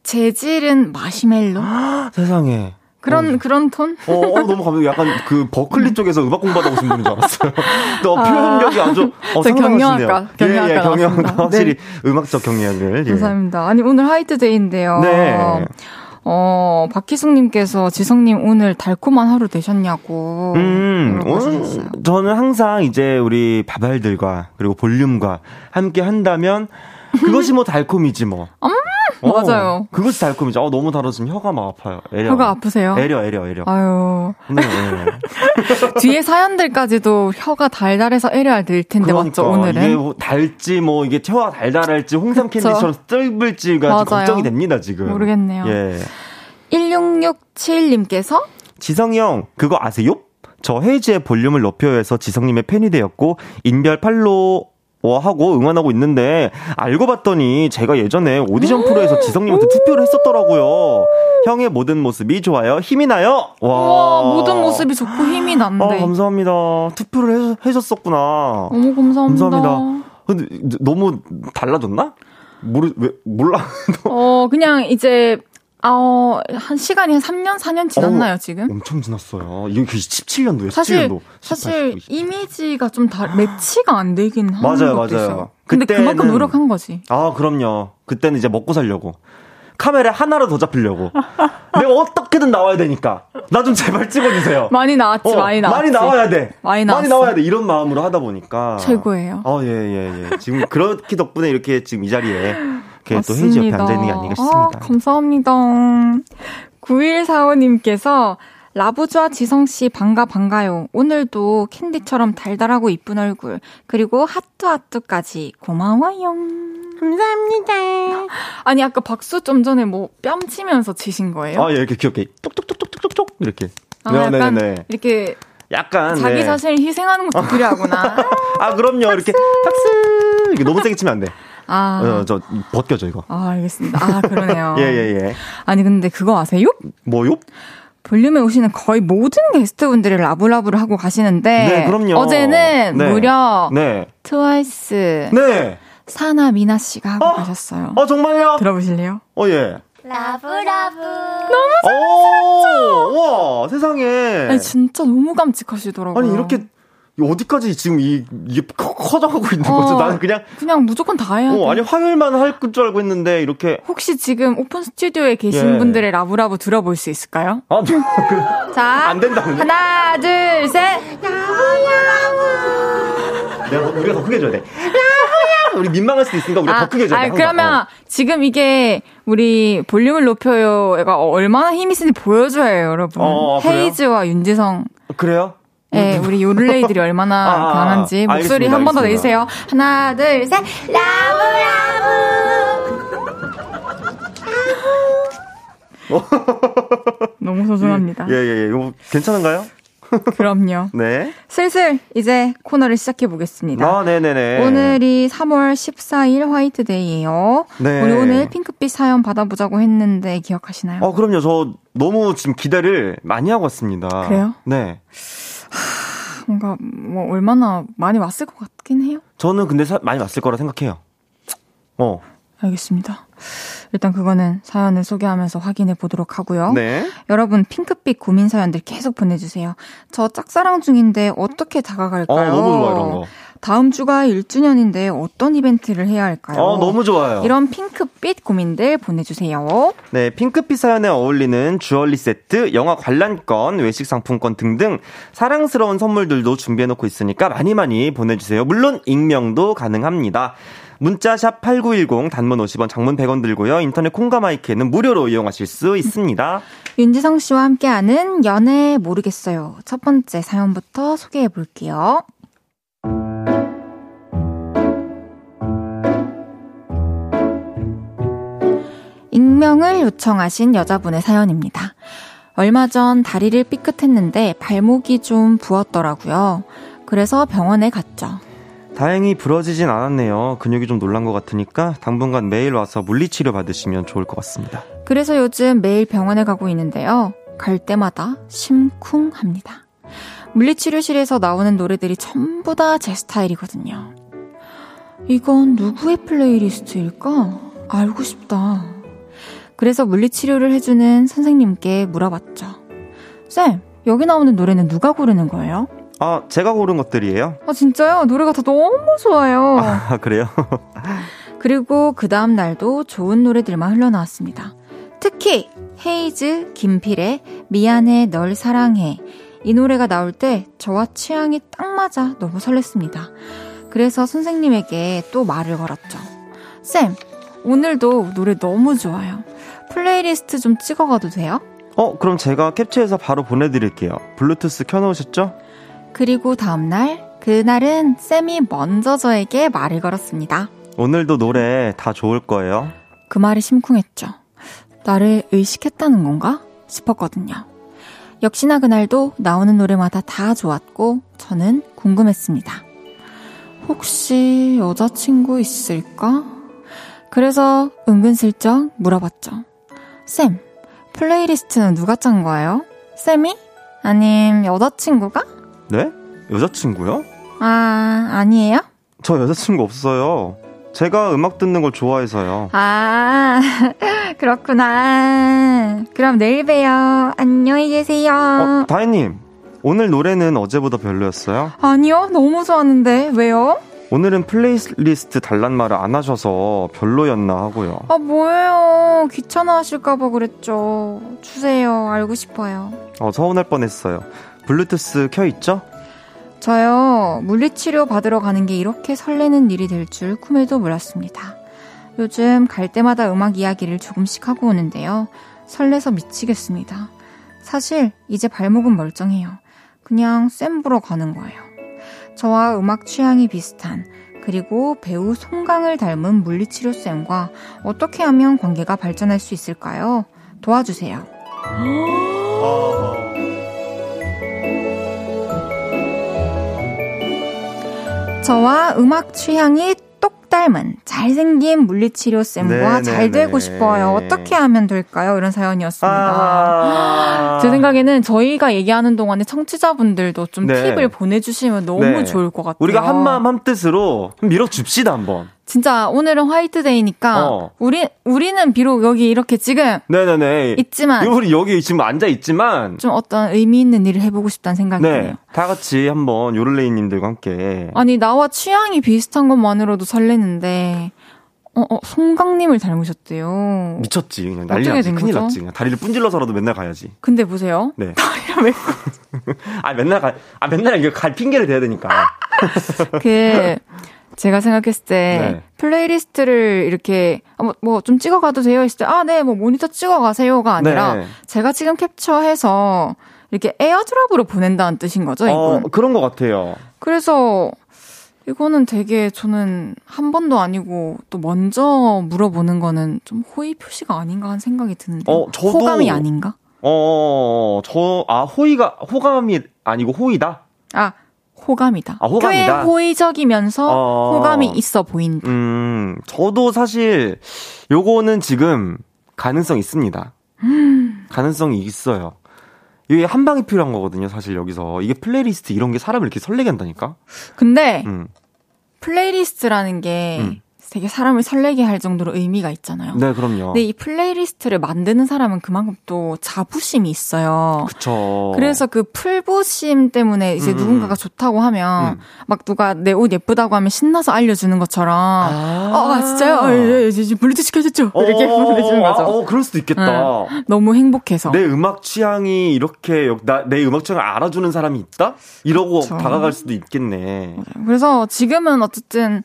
재질은 마시멜로? 세상에 그런 그런 톤? 어, 어, 너무 감동. 약간 그 버클리 쪽에서 음악 공부하다 오신 분인 줄 알았어요. 또 표현력이 아주 어, 저 상당하시네요. 경영학과, 경영학과 예, 예, 경영학과 나왔습니다. 확실히 음악적 경영을. 예. 감사합니다. 아니 오늘 화이트데이인데요. 네. 어, 박희숙님께서 지성님 오늘 달콤한 하루 되셨냐고. 음, 오늘. 저는 항상 이제 우리 바발들과 그리고 볼륨과 함께 한다면 그것이 뭐 달콤이지 뭐. 어, 맞아요. 그것이 달콤이죠. 어, 너무 달아서 지금 혀가 막 아파요. 애려. 혀가 아프세요? 애려, 애려, 애려. 아유. 네, 네. 뒤에 사연들까지도 혀가 달달해서 애려야 될 텐데, 맞죠, 그러니까 오늘은? 이게 뭐 달지 뭐 이게 혀가 달달할지 홍삼 그쵸. 캔디처럼 맞아요. 걱정이 됩니다 지금. 모르겠네요. 예. 1667님께서 지성이 형 그거 아세요? 저 헤이즈의 볼륨을 높여서 지성님의 팬이 되었고 인별 팔로 하고 응원하고 있는데 알고 봤더니 제가 예전에 오디션 프로에서 지성님한테 투표를 했었더라고요. 형의 모든 모습이 좋아요. 힘이 나요. 와. 와, 모든 모습이 좋고 힘이 아, 난데. 감사합니다. 투표를 해, 해줬었구나. 너무 감사합니다. 감사합니다. 근데 너무 달라졌나? 모르 왜 몰라. 어, 그냥 이제, 어, 한 시간이 한 3년, 4년 지났나요, 어, 지금? 엄청 지났어요. 이게 17년도에 사실, 17년도. 사실, 이미지가 좀 다, 매치가 안 되긴 하는 맞아요, 맞아요. 있어요. 근데 그때는- 그만큼 노력한 거지. 아, 그럼요. 그때는 이제 먹고 살려고. 카메라 하나로 더 잡히려고. 내가 어떻게든 나와야 되니까. 나 좀 제발 찍어주세요. 많이 나왔지, 어, 많이 나왔지. 많이 나와야 돼. 많이 나왔어. 나와야 돼. 이런 마음으로 하다 보니까. 최고예요. 어, 예, 예, 예. 지금 그렇게 덕분에 이렇게 지금 이 자리에 이렇게 또 헤이지 옆에 앉아있는 게 아닌가 싶습니다. 아, 감사합니다. 9145님께서 라부좌 지성씨 반가 반가요. 오늘도 캔디처럼 달달하고 이쁜 얼굴 그리고 하뚜하뚜까지 고마워요. 감사합니다. 아니 아까 박수 좀 전에 뭐 뺨 치면서 치신 거예요? 아, 예, 이렇게 귀엽게. 뚝뚝뚝뚝뚝뚝. 이렇게. 아, 네, 약간 네, 네. 이렇게 약간. 자기 네. 자신을 희생하는 것도 필요하구나. 아, 그럼요. 이렇게. 박수! 이게 너무 세게 치면 안 돼. 아, 어, 저, 벗겨져, 이거. 아 알겠습니다. 아 그러네요. 예, 예, 예. 아니 근데 그거 아세요? 뭐요? 볼륨에 오시는 거의 모든 게스트분들이 라브라브를 하고 가시는데 네, 그럼요. 어제는 네. 무려 네. 트와이스 네. 사나 미나 씨가 하고 어? 가셨어요. 어, 정말요? 들어보실래요? 어, 예. 라브라브. 오, 와, 세상에. 아니 진짜 너무 깜찍하시더라고요. 아니, 이렇게, 어디까지 지금 이, 이게 커- 커져가고 있는 어, 거죠? 나는 그냥, 그냥 무조건 다 해야 돼. 어, 아니, 화요일만 할 줄 알고 했는데, 이렇게. 혹시 지금 오픈 스튜디오에 계신 예. 분들의 라브라브 들어볼 수 있을까요? 아, 그, 자, 안 된다는데? 하나, 둘, 셋. 내가, 더- 우리가 더 크게 해줘야 돼. 우리 민망할 수도 있으니까 우리가 더 크게 해줘야 돼. 아니, 항상. 그러면 어. 지금 이게 우리 볼륨을 높여요가 얼마나 힘이 있는지 보여줘요, 여러분. 어, 그래요? 헤이즈와 윤지성. 그래요? 예, 우리 요를레이들이 얼마나 아, 아, 아. 강한지 목소리 한 번 더. 내주세요. 하나, 둘, 셋. 너무 소중합니다. 예, 예, 예. 이거 괜찮은가요? 그럼요. 네. 슬슬 이제 코너를 시작해 보겠습니다. 아, 네네네. 오늘이 3월 14일 화이트데이예요. 네. 우리 오늘 핑크빛 사연 받아보자고 했는데 기억하시나요? 어, 그럼요. 저 너무 지금 기대를 많이 하고 왔습니다. 그래요? 네. 뭔가 뭐 얼마나 많이 왔을 것 같긴 해요. 저는 근데 사- 많이 왔을 거라 생각해요. 어. 알겠습니다. 일단 그거는 사연을 소개하면서 확인해 보도록 하고요. 네. 여러분 핑크빛 고민 사연들 계속 보내주세요. 저 짝사랑 중인데 어떻게 어, 다가갈까요? 너무 좋아, 이런 거. 다음 주가 1주년인데 어떤 이벤트를 해야 할까요? 어, 너무 좋아요. 이런 핑크빛 고민들 보내주세요. 네, 핑크빛 사연에 어울리는 주얼리 세트, 영화 관람권, 외식 상품권 등등 사랑스러운 선물들도 준비해놓고 있으니까 많이 많이 보내주세요. 물론 익명도 가능합니다. 문자샵 8910 단문 50원 장문 100원 들고요. 인터넷 콩과 마이크는 무료로 이용하실 수 있습니다. 윤지성 씨와 함께하는 연애 모르겠어요. 첫 번째 사연부터 소개해 볼게요. 익명을 요청하신 여자분의 사연입니다. 얼마 전 다리를 삐끗했는데 발목이 좀 부었더라고요. 그래서 병원에 갔죠. 다행히 부러지진 않았네요. 근육이 좀 놀란 것 같으니까 당분간 매일 와서 물리치료 받으시면 좋을 것 같습니다. 그래서 요즘 매일 병원에 가고 있는데요. 갈 때마다 심쿵합니다. 물리치료실에서 나오는 노래들이 전부 다 제 스타일이거든요. 이건 누구의 플레이리스트일까? 알고 싶다. 그래서 물리치료를 해주는 선생님께 물어봤죠. 쌤, 여기 나오는 노래는 누가 고르는 거예요? 아, 제가 고른 것들이에요? 아, 진짜요? 노래가 다 너무 좋아요. 아, 그래요? 그리고 그 다음 날도 좋은 노래들만 흘러나왔습니다. 특히 헤이즈 김필의 미안해 널 사랑해 이 노래가 나올 때 저와 취향이 딱 맞아 너무 설렜습니다. 그래서 선생님에게 또 말을 걸었죠. 쌤, 오늘도 노래 너무 좋아요. 플레이리스트 좀 찍어가도 돼요? 어, 그럼 제가 캡처해서 바로 보내드릴게요. 블루투스 켜놓으셨죠? 그리고 다음날, 그날은 쌤이 먼저 저에게 말을 걸었습니다. 오늘도 노래 다 좋을 거예요. 그 말이 심쿵했죠. 나를 의식했다는 건가? 싶었거든요. 역시나 그날도 나오는 노래마다 다 좋았고, 저는 궁금했습니다. 혹시 여자친구 있을까? 그래서 은근슬쩍 물어봤죠. 쌤, playlist는 누가 짠 거예요? 쌤이? 아님 여자친구가? 네? 여자친구요? 아, 아니에요? 저 여자친구 없어요. 제가 음악 듣는 걸 좋아해서요. 아, 그렇구나. 그럼 내일 봬요. 안녕히 계세요. 어, 다혜님. 오늘 노래는 어제보다 별로였어요? 아니요, 너무 좋았는데. 왜요? 오늘은 플레이리스트 달란 말을 안 하셔서 별로였나 하고요. 아, 뭐예요. 귀찮아 하실까봐 그랬죠. 주세요. 알고 싶어요. 어, 서운할 뻔했어요. 블루투스 켜있죠? 저요, 물리치료 받으러 가는 게 이렇게 설레는 일이 될 줄 꿈에도 몰랐습니다. 요즘 갈 때마다 음악 이야기를 조금씩 하고 오는데요. 설레서 미치겠습니다. 사실, 이제 발목은 멀쩡해요. 그냥 쌤 보러 가는 거예요. 저와 음악 취향이 비슷한, 그리고 배우 송강을 닮은 물리치료쌤과 어떻게 하면 관계가 발전할 수 있을까요? 도와주세요. 저와 음악 취향이 똑 닮은 잘생긴 물리치료쌤과 네네네. 잘 되고 싶어요. 어떻게 하면 될까요? 이런 사연이었습니다. 아~ 제 생각에는 저희가 얘기하는 동안에 청취자분들도 좀 네. 팁을 보내주시면 너무 네. 좋을 것 같아요. 우리가 한마음 한뜻으로 밀어줍시다, 한번. 진짜 오늘은 화이트데이니까 어. 우리 우리는 비록 여기 이렇게 지금 네네네. 있지만 우리 여기 지금 앉아 있지만, 좀 어떤 의미 있는 일을 해보고 싶다는 생각이 네. 드네요. 다 같이 한번 요를레이님들과 함께. 아니 나와 취향이 비슷한 것만으로도 설레는데 어, 어 송강님을 닮으셨대요. 미쳤지. 그냥 난리. 된 큰일 거죠? 났지. 그냥 다리를 분질러서라도 맨날 가야지. 근데 보세요. 네. 왜 아, 맨날 가, 아, 맨날 이거 갈 핑계를 대야 되니까. 그 제가 생각했을 때 네. playlist를 이렇게 뭐 좀 찍어가도 돼요 했을 때 아 네 뭐 모니터 찍어가세요가 아니라 네. 제가 지금 캡처해서 이렇게 AirDrop으로 보낸다는 뜻인 거죠 이건. 어, 그런 것 같아요. 그래서 이거는 되게 저는 한 번도 아니고 또 먼저 물어보는 거는 좀 호의 표시가 아닌가 하는 생각이 드는데 어, 저도- 호감이 아닌가? 어, 저, 아, 호의가, 호감이 아니고 호의다? 아 호감이다. 아, 호감이다? 꽤 호의적이면서 어. 호감이 있어 보인다. 음, 저도 사실, 요거는 지금 가능성 있습니다. 가능성이 있어요. 이게 한 방이 필요한 거거든요, 사실 여기서. 이게 플레이리스트 이런 게 사람을 이렇게 설레게 한다니까? 근데 음. playlist라는 게 음. 되게 사람을 설레게 할 정도로 의미가 있잖아요. 네, 그럼요. 근데 이 playlist를 만드는 사람은 그만큼 또 자부심이 있어요. 그쵸. 그래서 그 풀부심 때문에 이제 음, 누군가가 음. 좋다고 하면 음. 막 누가 내 옷 예쁘다고 하면 신나서 알려주는 것처럼 아, 어, 아, 진짜요? 어, 예, 예, 이제 블루투스 시켜줬죠? 이렇게 어, 보내주는 아, 거죠. 어, 그럴 수도 있겠다. 너무 행복해서. 내 음악 취향이 이렇게 나, 내 음악 취향을 알아주는 사람이 있다? 이러고 그쵸. 다가갈 수도 있겠네. 그래서 지금은 어쨌든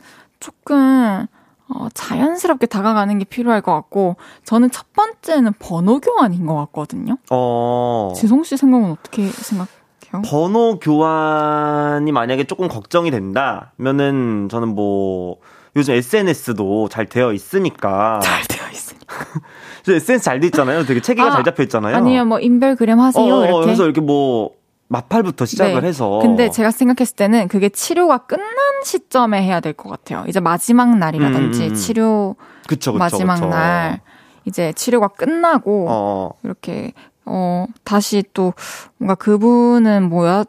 조금 어, 자연스럽게 다가가는 게 필요할 것 같고 저는 첫 번째는 번호 교환인 것 같거든요. 어. 지성 씨 생각은 어떻게 생각해요? 번호 교환이 만약에 조금 걱정이 된다면은 저는 뭐 요즘 SNS도 잘 되어 있으니까 잘 되어 있으니까. 저 SNS 잘 돼 있잖아요. 되게 체계가 아, 잘 잡혀 있잖아요. 아니면 뭐 인별그램 하세요 어, 이렇게. 그래서 이렇게 뭐 마팔부터 시작을 네. 해서 근데 제가 생각했을 때는 그게 치료가 끝난 시점에 해야 될 것 같아요. 이제 마지막 날이라든지 음, 음, 음. 치료 그쵸, 그쵸, 마지막 그쵸. 날 이제 치료가 끝나고 어, 이렇게 어 다시 또 뭔가 그분은 뭐야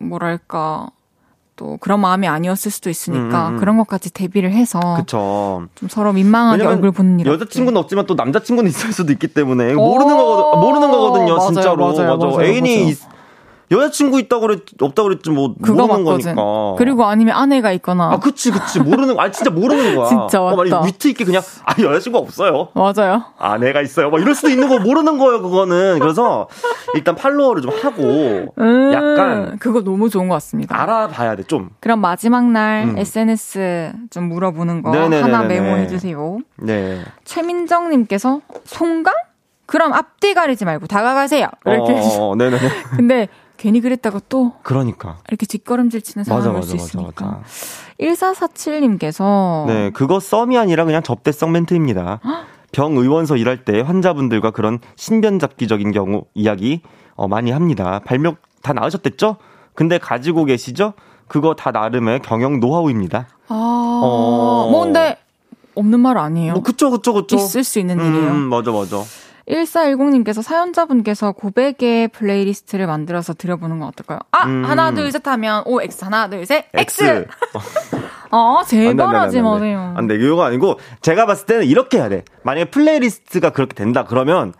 뭐랄까 또 그런 마음이 아니었을 수도 있으니까 음, 음, 음. 그런 것까지 대비를 해서 그쵸. 좀 서로 민망하게 얼굴 보는 일 여자친구는 없지만 또 남자친구는 있을 수도 있기 때문에 오, 모르는 거거든, 모르는 거거든요, 맞아요, 진짜로. 맞아요, 맞아요, 애인이 맞아요. 있- 여자친구 있다고 그랬, 없다고 그랬지, 뭐, 모르는 맞거든. 거니까. 그리고 아니면 아내가 있거나. 아, 그치, 그치. 모르는, 거, 아, 진짜 모르는 거야. 진짜 어, 맞다. 위트 있게 그냥, 아, 여자친구 없어요. 맞아요. 아내가 있어요. 막 이럴 수도 있는 거 모르는 거예요, 그거는. 그래서 일단 팔로워를 좀 하고, 음, 약간 그거 너무 좋은 것 같습니다. 알아봐야 돼, 좀. 그럼 마지막 날 음. SNS 좀 물어보는 거 네네네네네. 하나 메모해주세요. 네. 최민정님께서 송강? 그럼 앞뒤 가리지 말고 다가가세요. 이렇게 어, 네네네. 근데 괜히 그랬다가 또 그러니까. 이렇게 뒷걸음질 치는 맞아, 상황이 올 맞아, 수 맞아, 있으니까. 맞아. 1447님께서 네, 그거 썸이 아니라 그냥 접대성 멘트입니다. 병의원소 일할 때 환자분들과 그런 신변 잡기적인 경우 이야기 어, 많이 합니다. 발목 다 나으셨댔죠? 근데 가지고 계시죠? 그거 다 나름의 경영 노하우입니다. 아, 어. 뭐 근데 없는 말 아니에요. 뭐 그쵸 그쵸 그쵸. 있을 수 있는 일이에요. 음, 맞아 맞아. 1410님께서 사연자분께서 고백의 playlist를 만들어서 드려보는 건 어떨까요? 아, 음. 하나, 둘, 셋 하면 OX, 하나, 둘, 셋, X! X. 아, 제발 하지. 마세요. 안 돼. 이거 아니고 제가 봤을 때는 이렇게 해야 돼. 만약에 playlist가 그렇게 된다 그러면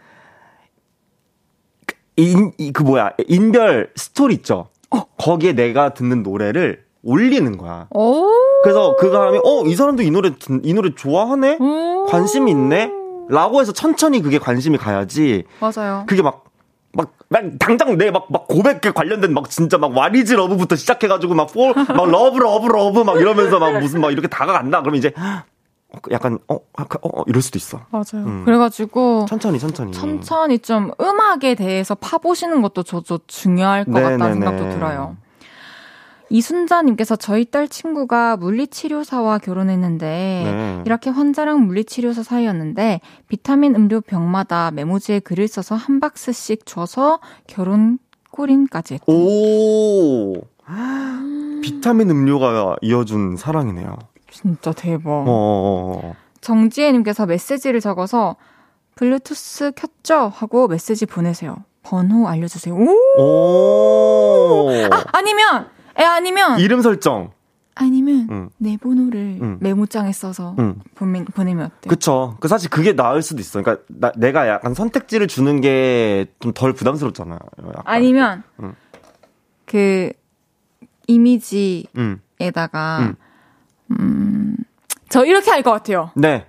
인, 이, 그 뭐야 인별 스토리 있죠. 어. 거기에 내가 듣는 노래를 올리는 거야. 오. 그래서 그 사람이 어 이 사람도 이 노래 듣- 이 노래 좋아하네 오. 관심이 있네 라고 해서 천천히 그게 관심이 가야지 맞아요. 그게 막 막, 막, 당장 내 막, 막 고백 관련된 막 진짜 막 What Is Love부터 시작해가지고 막 fall, 막 love, love, love 막 이러면서 막 무슨 막 이렇게 다가간다. 그러면 이제 약간, 어, 약간, 어, 어, 이럴 수도 있어. 맞아요. 음. 그래가지고 천천히, 천천히. 천천히 좀 음악에 대해서 파보시는 것도 저도 중요할 것 네네네. 같다는 생각도 들어요. 이순자님께서 저희 딸 친구가 물리치료사와 결혼했는데 네. 이렇게 환자랑 물리치료사 사이였는데 비타민 음료 병마다 메모지에 글을 써서 한 박스씩 줘서 결혼 꼬림까지 했다. 오! 비타민 음료가 이어준 사랑이네요. 진짜 대박. 어, 어, 어. 정지혜님께서 메시지를 적어서 블루투스 켰죠? 하고 메시지 보내세요. 번호 알려주세요. 오! 오! 아, 아니면, 에, 아니면, 이름 설정. 아니면, 음. 내 번호를 음. 메모장에 써서 음. 보내, 보내면 어때? 그쵸. 그 사실 그게 나을 수도 있어. 그러니까 나, 내가 약간 선택지를 주는 게 좀 덜 부담스럽잖아. 약간. 아니면, 음. 그, 이미지에다가, 음. 음, 저 이렇게 할 것 같아요. 네.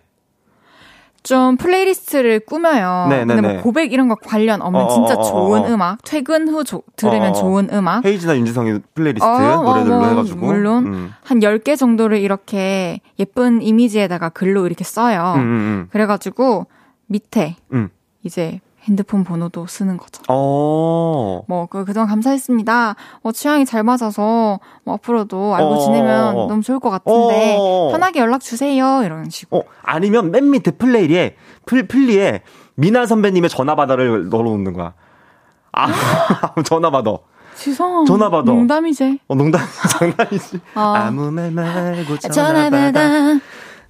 좀 playlist를 꾸며요. 네, 네, 근데 뭐 네. 고백 이런 거 관련 없는 어, 진짜 어, 어, 좋은 어. 음악, 퇴근 후 조- 들으면 어, 어. 좋은 음악, 헤이즈나 윤지성의 플레이리스트 어, 노래들로 어, 뭐, 해가지고. 물론. 음. 한 10개 정도를 이렇게 예쁜 이미지에다가 글로 이렇게 써요. 음, 음, 그래가지고 밑에 음. 이제 핸드폰 번호도 쓰는 거죠. 어. 뭐, 그, 그동안 감사했습니다. 어, 취향이 잘 맞아서, 뭐, 앞으로도 알고 어, 지내면. 너무 좋을 것 같은데, 어. 편하게 연락 주세요. 이런 식으로. 어, 아니면 맨 밑에 플레이에, 플, 플리에 미나 선배님의 전화 받아를 넣어놓는 거야. 아, 전화 받아. 지성. 전화 받아. 농담이지. 어, 농담, 장난이지. 어. 아무 말 말고 전화, 전화 받아. 받아.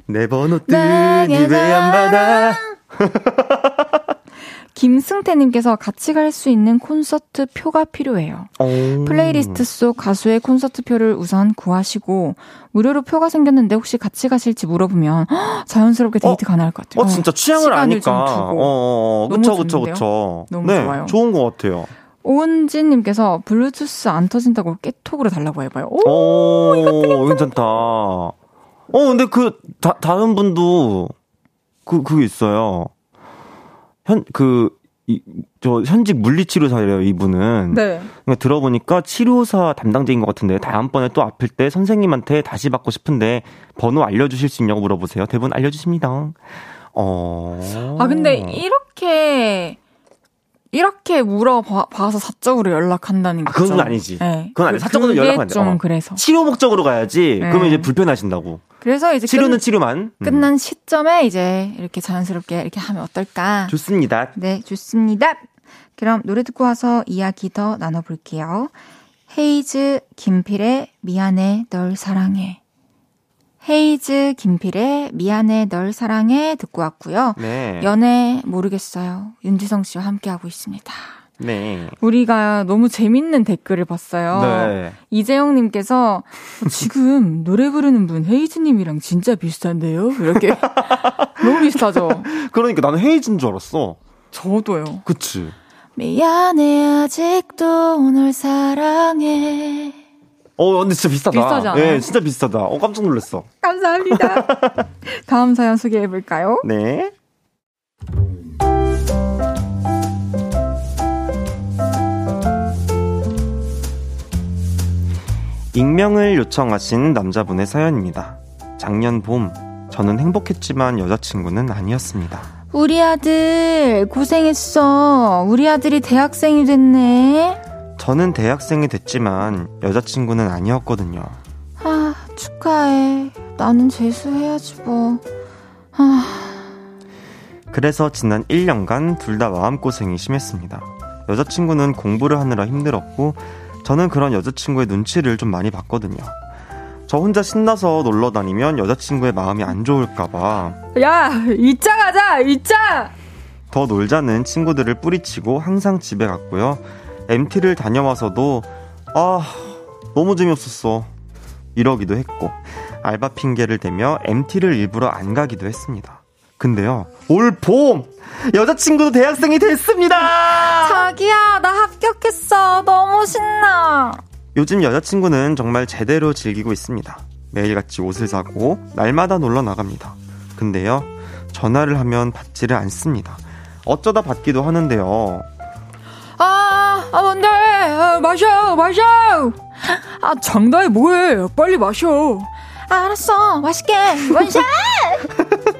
내 번호 뜨니 왜 안 받아? 김승태님께서 같이 갈 수 있는 콘서트 표가 필요해요. 오. 플레이리스트 속 가수의 콘서트 표를 우선 구하시고 무료로 표가 생겼는데 혹시 같이 가실지 물어보면 헉, 자연스럽게 데이트 가능할 것 같아요. 어, 진짜 취향을 아니까. 좀 어. 어, 어, 그쵸, 그쵸? 그쵸. 너무 네, 좋아요. 좋은 것 같아요. 오은진님께서 블루투스 안 터진다고 깨톡으로 달라고 해봐요. 오, 오, 괜찮다. 어, 근데 그, 다, 다른 분도, 그, 그게 있어요. 현, 그, 이, 저, 현직 물리치료사래요, 이분은. 네. 그러니까 들어보니까 치료사 담당자인 것 같은데, 다음번에 또 아플 때 선생님한테 다시 받고 싶은데, 번호 알려주실 수 있냐고 물어보세요. 대부분 알려주십니다. 어. 아 근데 이렇게 이렇게 물어봐서 사적으로 연락한다는 게 아, 그건 좀- 아니지. 네. 그건 아니지. 사적으로 연락하면 안 돼. 좀 어. 그래서. 치료 목적으로 가야지. 네. 그러면 이제 불편하신다고. 그래서 이제 치료는 끝, 치료만. 음. 끝난 시점에 이제 이렇게 자연스럽게 이렇게 하면 어떨까? 좋습니다. 네, 좋습니다. 그럼 노래 듣고 와서 이야기 더 나눠볼게요. 헤이즈 김필의 미안해 널 사랑해. 헤이즈 김필의 미안해 널 사랑해 듣고 왔고요. 네. 연애 모르겠어요. 윤지성 씨와 함께 하고 있습니다. 네. 우리가 너무 재밌는 댓글을 봤어요. 네. 이재영 님께서 지금 노래 부르는 분 헤이즈 님이랑 진짜 비슷한데요? 이렇게 너무 비슷하죠. 그러니까 나는 헤이즈인 줄 알았어. 저도요. 그치. 미안해 아직도 널 사랑해. 어, 근데 진짜 비슷하다. 비슷하지 않아요? 네, 진짜 비슷하다. 어, 깜짝 놀랐어. 감사합니다. 다음 사연 소개해 볼까요? 네. 익명을 요청하신 남자분의 사연입니다. 작년 봄, 저는 행복했지만 여자친구는 아니었습니다. 우리 아들 고생했어. 우리 아들이 대학생이 됐네. 저는 대학생이 됐지만 여자친구는 아니었거든요. 아, 축하해. 나는 재수해야지 뭐. 아, 그래서 지난 1년간 둘 다 마음고생이 심했습니다. 여자친구는 공부를 하느라 힘들었고, 저는 그런 여자친구의 눈치를 좀 많이 봤거든요. 저 혼자 신나서 놀러 다니면 여자친구의 마음이 안 좋을까봐 야, 이자 가자, 이자. 더 놀자는 친구들을 뿌리치고 항상 집에 갔고요. MT를 다녀와서도, 아, 너무 재미없었어. 이러기도 했고, 알바 핑계를 대며 MT를 일부러 안 가기도 했습니다. 근데요, 올 봄! 여자친구도 대학생이 됐습니다! 자기야, 나 합격했어. 너무 신나. 요즘 여자친구는 정말 제대로 즐기고 있습니다. 매일같이 옷을 사고, 날마다 놀러 나갑니다. 근데요, 전화를 하면 받지를 않습니다. 어쩌다 받기도 하는데요. 아, 아, 뭔데? 아, 마셔, 마셔. 아, 장난이 뭐해? 빨리 마셔. 알았어, 맛있게. 원샷.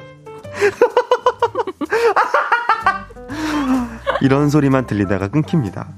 이런 소리만 들리다가 끊깁니다.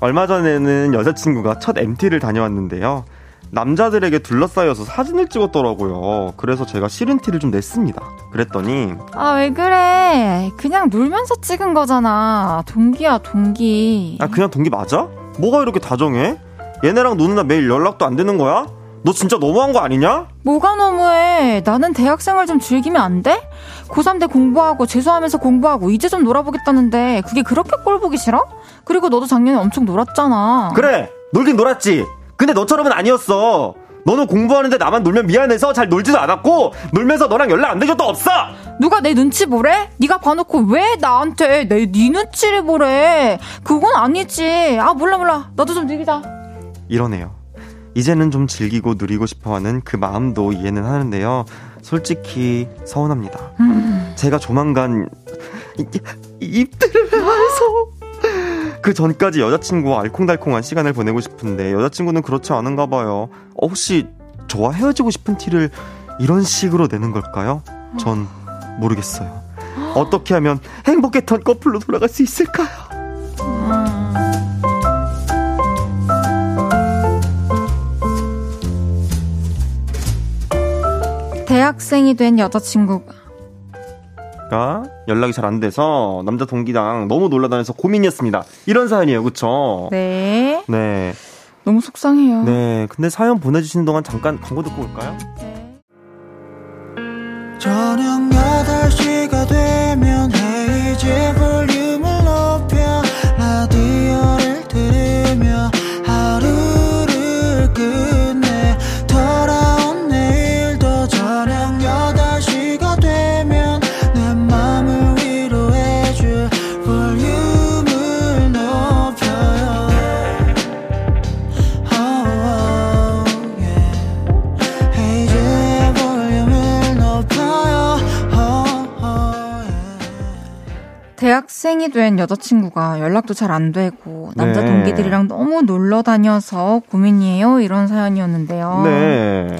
얼마 전에는 여자친구가 첫 MT를 다녀왔는데요. 남자들에게 둘러싸여서 사진을 찍었더라고요. 그래서 제가 싫은 티를 좀 냈습니다. 그랬더니 아, 왜 그래? 그냥 놀면서 찍은 거잖아. 동기야, 동기. 아 그냥 동기 맞아? 뭐가 이렇게 다정해? 얘네랑 노는 날 매일 연락도 안 되는 거야? 너 진짜 너무한 거 아니냐? 뭐가 너무해? 나는 대학생을 좀 즐기면 안 돼? 고3 때 공부하고 재수하면서 공부하고 이제 좀 놀아보겠다는데 그게 그렇게 꼴 보기 싫어? 그리고 너도 작년에 엄청 놀았잖아. 그래 놀긴 놀았지. 근데 너처럼은 아니었어. 너는 공부하는데 나만 놀면 미안해서 잘 놀지도 않았고 놀면서 너랑 연락 안 된 적도 없어. 누가 내 눈치 보래? 네가 봐놓고 왜 나한테 내네 눈치를 보래? 그건 아니지. 아 몰라 몰라. 나도 좀 느리다. 이러네요. 이제는 좀 즐기고 누리고 싶어하는 그 마음도 이해는 하는데요. 솔직히 서운합니다. 제가 조만간 입들을 해서 그 전까지 여자친구와 알콩달콩한 시간을 보내고 싶은데 여자친구는 그렇지 않은가 봐요. 어, 혹시 저와 헤어지고 싶은 티를 이런 식으로 내는 걸까요? 전 모르겠어요. 어떻게 하면 행복했던 커플로 돌아갈 수 있을까요? 대학생이 된 여자친구가 가 연락이 잘 안 돼서 남자 동기랑 너무 놀라다녀서 고민이었습니다. 이런 사연이에요, 그쵸? 네 네. 너무 속상해요. 네. 근데 사연 보내주시는 동안 잠깐 광고 듣고 올까요? 저녁 8시가 되면 헤이즈 볼륨 학생이 된 여자친구가 연락도 잘 안 되고 남자 네. 동기들이랑 너무 놀러 다녀서 고민이에요. 이런 사연이었는데요. 네.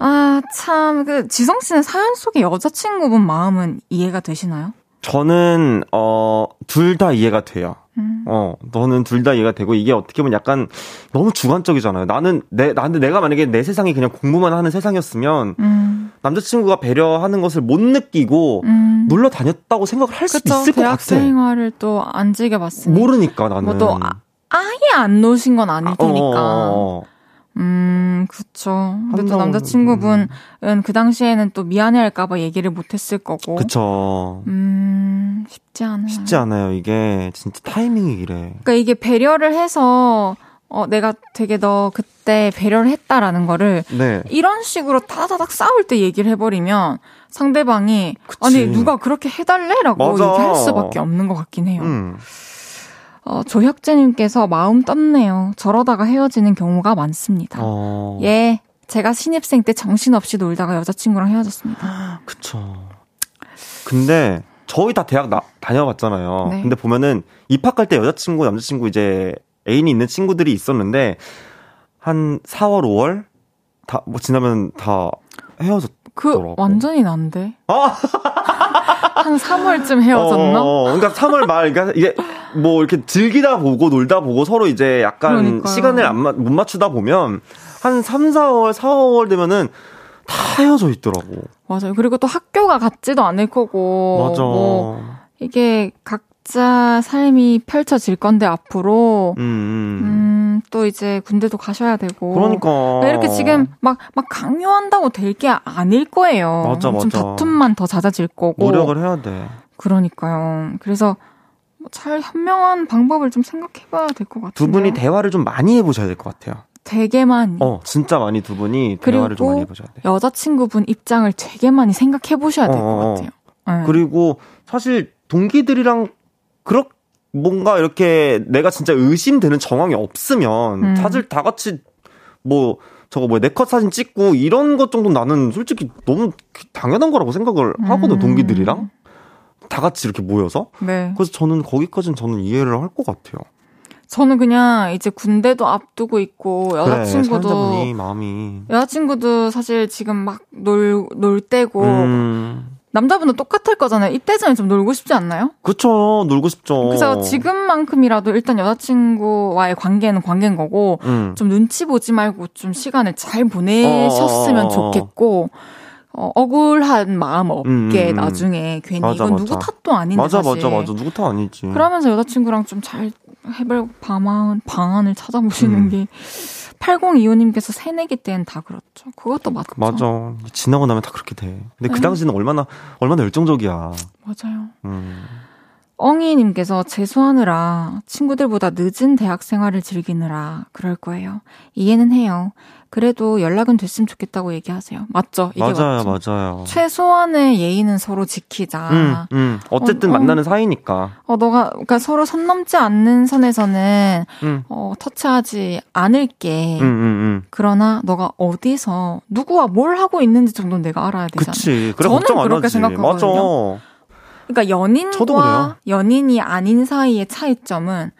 아, 참, 그, 지성 씨는 사연 속의 여자친구분 마음은 이해가 되시나요? 저는, 어, 둘 다 이해가 돼요. 음. 어, 너는 둘 다 이해가 되고, 이게 어떻게 보면 약간 너무 주관적이잖아요. 나는, 내, 나한테 내가 만약에 내 세상이 그냥 공부만 하는 세상이었으면, 음, 남자친구가 배려하는 것을 못 느끼고, 음. 놀러 다녔다고 생각을 할 수도 그쵸. 있을 것 대학 같아. 생활을 또 안 즐겨봤으니. 모르니까, 나는. 뭐 또, 아, 아예 안 노신 건 아닐 아, 어, 테니까. 어, 어, 어. 음, 그쵸. 근데 또 남자친구분은 그 당시에는 또 미안해할까봐 얘기를 못했을 거고. 그쵸. 음, 쉽지 않아요. 쉽지 않아요. 이게 진짜 타이밍이 이래. 그러니까 이게 배려를 해서 어 내가 되게 너 그때 배려를 했다라는 거를 네. 이런 식으로 타다닥 싸울 때 얘기를 해버리면 상대방이 그치. 아니 누가 그렇게 해달래라고 맞아. 얘기할 수밖에 없는 것 같긴 해요. 음. 어, 조혁재님께서 마음 떴네요. 저러다가 헤어지는 경우가 많습니다. 어. 예, 제가 신입생 때 정신없이 놀다가 여자친구랑 헤어졌습니다. 그쵸. 근데 저희 다 대학 나, 다녀봤잖아요. 네. 근데 보면은 입학할 때 여자친구, 남자친구 이제 애인이 있는 친구들이 있었는데 한 4월, 5월 다 뭐 지나면 다 헤어졌. 그 더라고. 완전히 난데. 아! 한 3월쯤 헤어졌나? 어, 어, 어. 그러니까 3월 말, 그러니까 이게 뭐 이렇게 즐기다 보고 놀다 보고 서로 이제 약간 그러니까요. 시간을 안 맞, 못 맞추다 보면 한 3, 4월, 4월 되면은 다 헤어져 있더라고. 맞아요. 그리고 또 학교가 같지도 않을 거고. 맞아. 뭐 이게 각자 삶이 펼쳐질 건데 앞으로 음, 음. 음, 또 이제 군대도 가셔야 되고. 그러니까. 이렇게 지금 막, 막 강요한다고 될 게 아닐 거예요. 맞아, 좀 맞아. 다툼만 더 잦아질 거고. 노력을 해야 돼. 그러니까요. 그래서 뭐잘 현명한 방법을 좀 생각해 봐야 될 것 같아요. 두 분이 대화를 좀 많이 해보셔야 될 것 같아요. 되게 많이. 어, 진짜 많이 두 분이 대화를 좀 많이 해보셔야 돼. 여자친구분 입장을 되게 많이 생각해 보셔야 될것 어, 어, 어. 같아요. 네. 그리고 사실 동기들이랑 그렇 뭔가 이렇게 내가 진짜 의심되는 정황이 없으면 음. 사실 다 같이 뭐 저거 뭐 네컷 사진 찍고 이런 것 정도 나는 솔직히 너무 당연한 거라고 생각을 하거든 음. 동기들이랑 다 같이 이렇게 모여서 네. 그래서 저는 거기까지는 저는 이해를 할 것 같아요. 저는 그냥 이제 군대도 앞두고 있고 그래, 여자친구도 사연자분이 마음이 여자친구도 사실 지금 막 놀 놀 때고 음, 남자분도 똑같을 거잖아요. 이때 전에 좀 놀고 싶지 않나요? 그쵸 놀고 싶죠. 그래서 지금만큼이라도 일단 여자친구와의 관계는 관계인 거고 음. 좀 눈치 보지 말고 좀 시간을 잘 보내셨으면 어. 좋겠고 어, 억울한 마음 없게 음, 음. 나중에 괜히 맞아, 이건 맞아. 누구 탓도 아닌데 맞아 사실. 맞아 맞아 누구 탓 아니지. 그러면서 여자친구랑 좀 잘 해볼 방안, 방안을 찾아보시는 음. 게 8025님께서 새내기 때는 다 그렇죠. 그것도 맞죠. 맞아. 지나고 나면 다 그렇게 돼. 근데 그 네. 당시는 얼마나, 얼마나 열정적이야. 맞아요. 음. 엉이님께서 재수하느라 친구들보다 늦은 대학 생활을 즐기느라 그럴 거예요. 이해는 해요. 그래도 연락은 됐으면 좋겠다고 얘기하세요. 맞죠? 이게 맞아요, 맞죠? 맞아요. 최소한의 예의는 서로 지키자. 음, 음. 어쨌든 어, 어. 만나는 사이니까. 어, 너가, 그러니까 서로 선 넘지 않는 선에서는, 음, 어, 터치하지 않을게. 음, 음, 음. 그러나 너가 어디서 누구와 뭘 하고 있는지 정도는 내가 알아야 되잖아. 그치. 그래, 저는 걱정 안 그렇게 하지. 생각하거든요. 맞아. 그러니까. 연인과 연인이 아닌 사이의 차이점은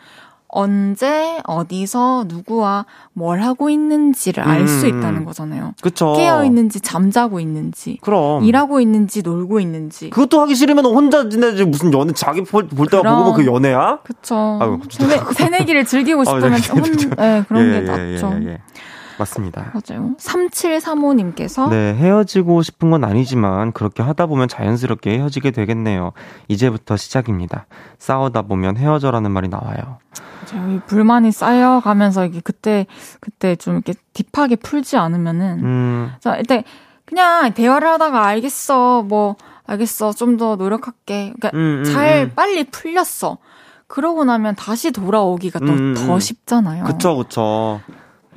언제 어디서 누구와 뭘 하고 있는지를 알수 음. 있다는 거잖아요. 그쵸. 깨어 있는지 잠자고 있는지 그럼. 일하고 있는지 놀고 있는지. 그것도 하기 싫으면 혼자 지내지. 무슨 연애, 자기 볼, 볼 때가. 보고 그 연애야? 그쵸. 아유, 새내, 새내기를 즐기고 싶으면 네, 혼, 네, 그런 게 낫죠. 예, 예. 맞습니다. 맞아요. 3735님께서 네, 헤어지고 싶은 건 아니지만 그렇게 하다 보면 자연스럽게 헤어지게 되겠네요. 이제부터 시작입니다. 싸우다 보면 헤어져라는 말이 나와요. 저희 불만이 쌓여가면서 이게 그때 그때 좀 이렇게 딥하게 풀지 않으면은 음, 자 일단 그냥 대화를 하다가 알겠어 뭐 알겠어 좀 더 노력할게 그러니까 음, 음, 잘 음. 빨리 풀렸어 그러고 나면 다시 돌아오기가 또 음, 더 음. 쉽잖아요. 그쵸, 그쵸.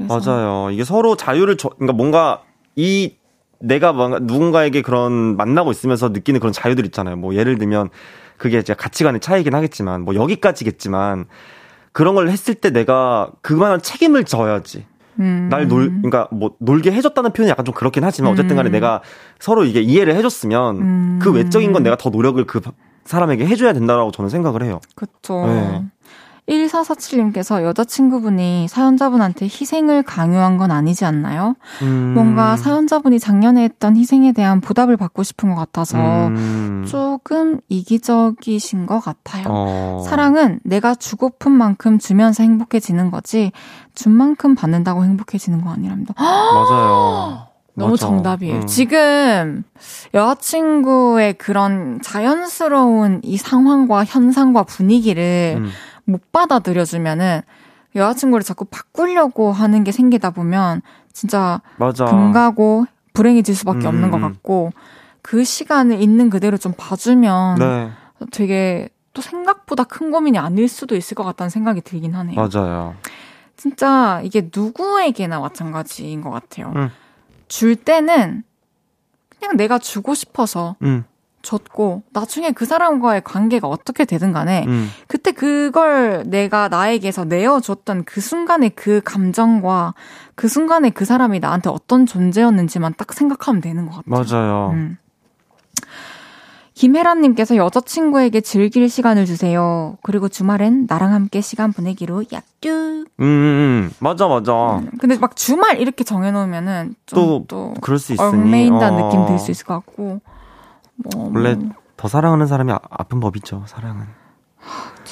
맞아요. 이게 서로 자유를 줘, 그러니까 뭔가 이 내가 뭔가 누군가에게 그런 만나고 있으면서 느끼는 그런 자유들 있잖아요. 뭐 예를 들면 그게 이제 가치관의 차이긴 하겠지만 뭐 여기까지겠지만 그런 걸 했을 때 내가 그만한 책임을 져야지. 음. 날 놀, 그러니까 뭐 놀게 해줬다는 표현이 약간 좀 그렇긴 하지만 어쨌든 간에 음. 내가 서로 이게 이해를 해줬으면 음. 그 외적인 건 내가 더 노력을 그 사람에게 해줘야 된다라고 저는 생각을 해요. 그쵸. 네. 1447님께서 여자친구분이 사연자분한테 희생을 강요한 건 아니지 않나요? 음. 뭔가 사연자분이 작년에 했던 희생에 대한 보답을 받고 싶은 것 같아서 음. 조금 이기적이신 것 같아요. 어. 사랑은 내가 주고픈 만큼 주면서 행복해지는 거지, 준 만큼 받는다고 행복해지는 거 아니랍니다. 맞아요. 너무 맞아. 정답이에요. 음. 지금 여자친구의 그런 자연스러운 이 상황과 현상과 분위기를 음. 못 받아들여주면은 여자친구를 자꾸 바꾸려고 하는 게 생기다 보면 진짜 맞아. 금가고 불행해질 수밖에 음, 없는 것 음. 같고 그 시간을 있는 그대로 좀 봐주면 네, 되게 또 생각보다 큰 고민이 아닐 수도 있을 것 같다는 생각이 들긴 하네요. 맞아요. 진짜 이게 누구에게나 마찬가지인 것 같아요. 음. 줄 때는 그냥 내가 주고 싶어서 음, 줬고 나중에 그 사람과의 관계가 어떻게 되든 간에 음. 그때 그걸 내가 나에게서 내어줬던 그 순간의 그 감정과 그 순간에 그 사람이 나한테 어떤 존재였는지만 딱 생각하면 되는 것 같아요. 맞아요. 음. 김혜란님께서 여자친구에게 즐길 시간을 주세요. 그리고 주말엔 나랑 함께 시간 보내기로 약주. 음, 음, 음. 맞아, 맞아. 근데 막 주말 이렇게 정해놓으면은 또, 좀또 그럴 수 있으니. 얽매인다는 어. 느낌 들 수 있을 것 같고. 뭐, 원래 뭐. 더 사랑하는 사람이 아, 아픈 법이죠, 사랑은.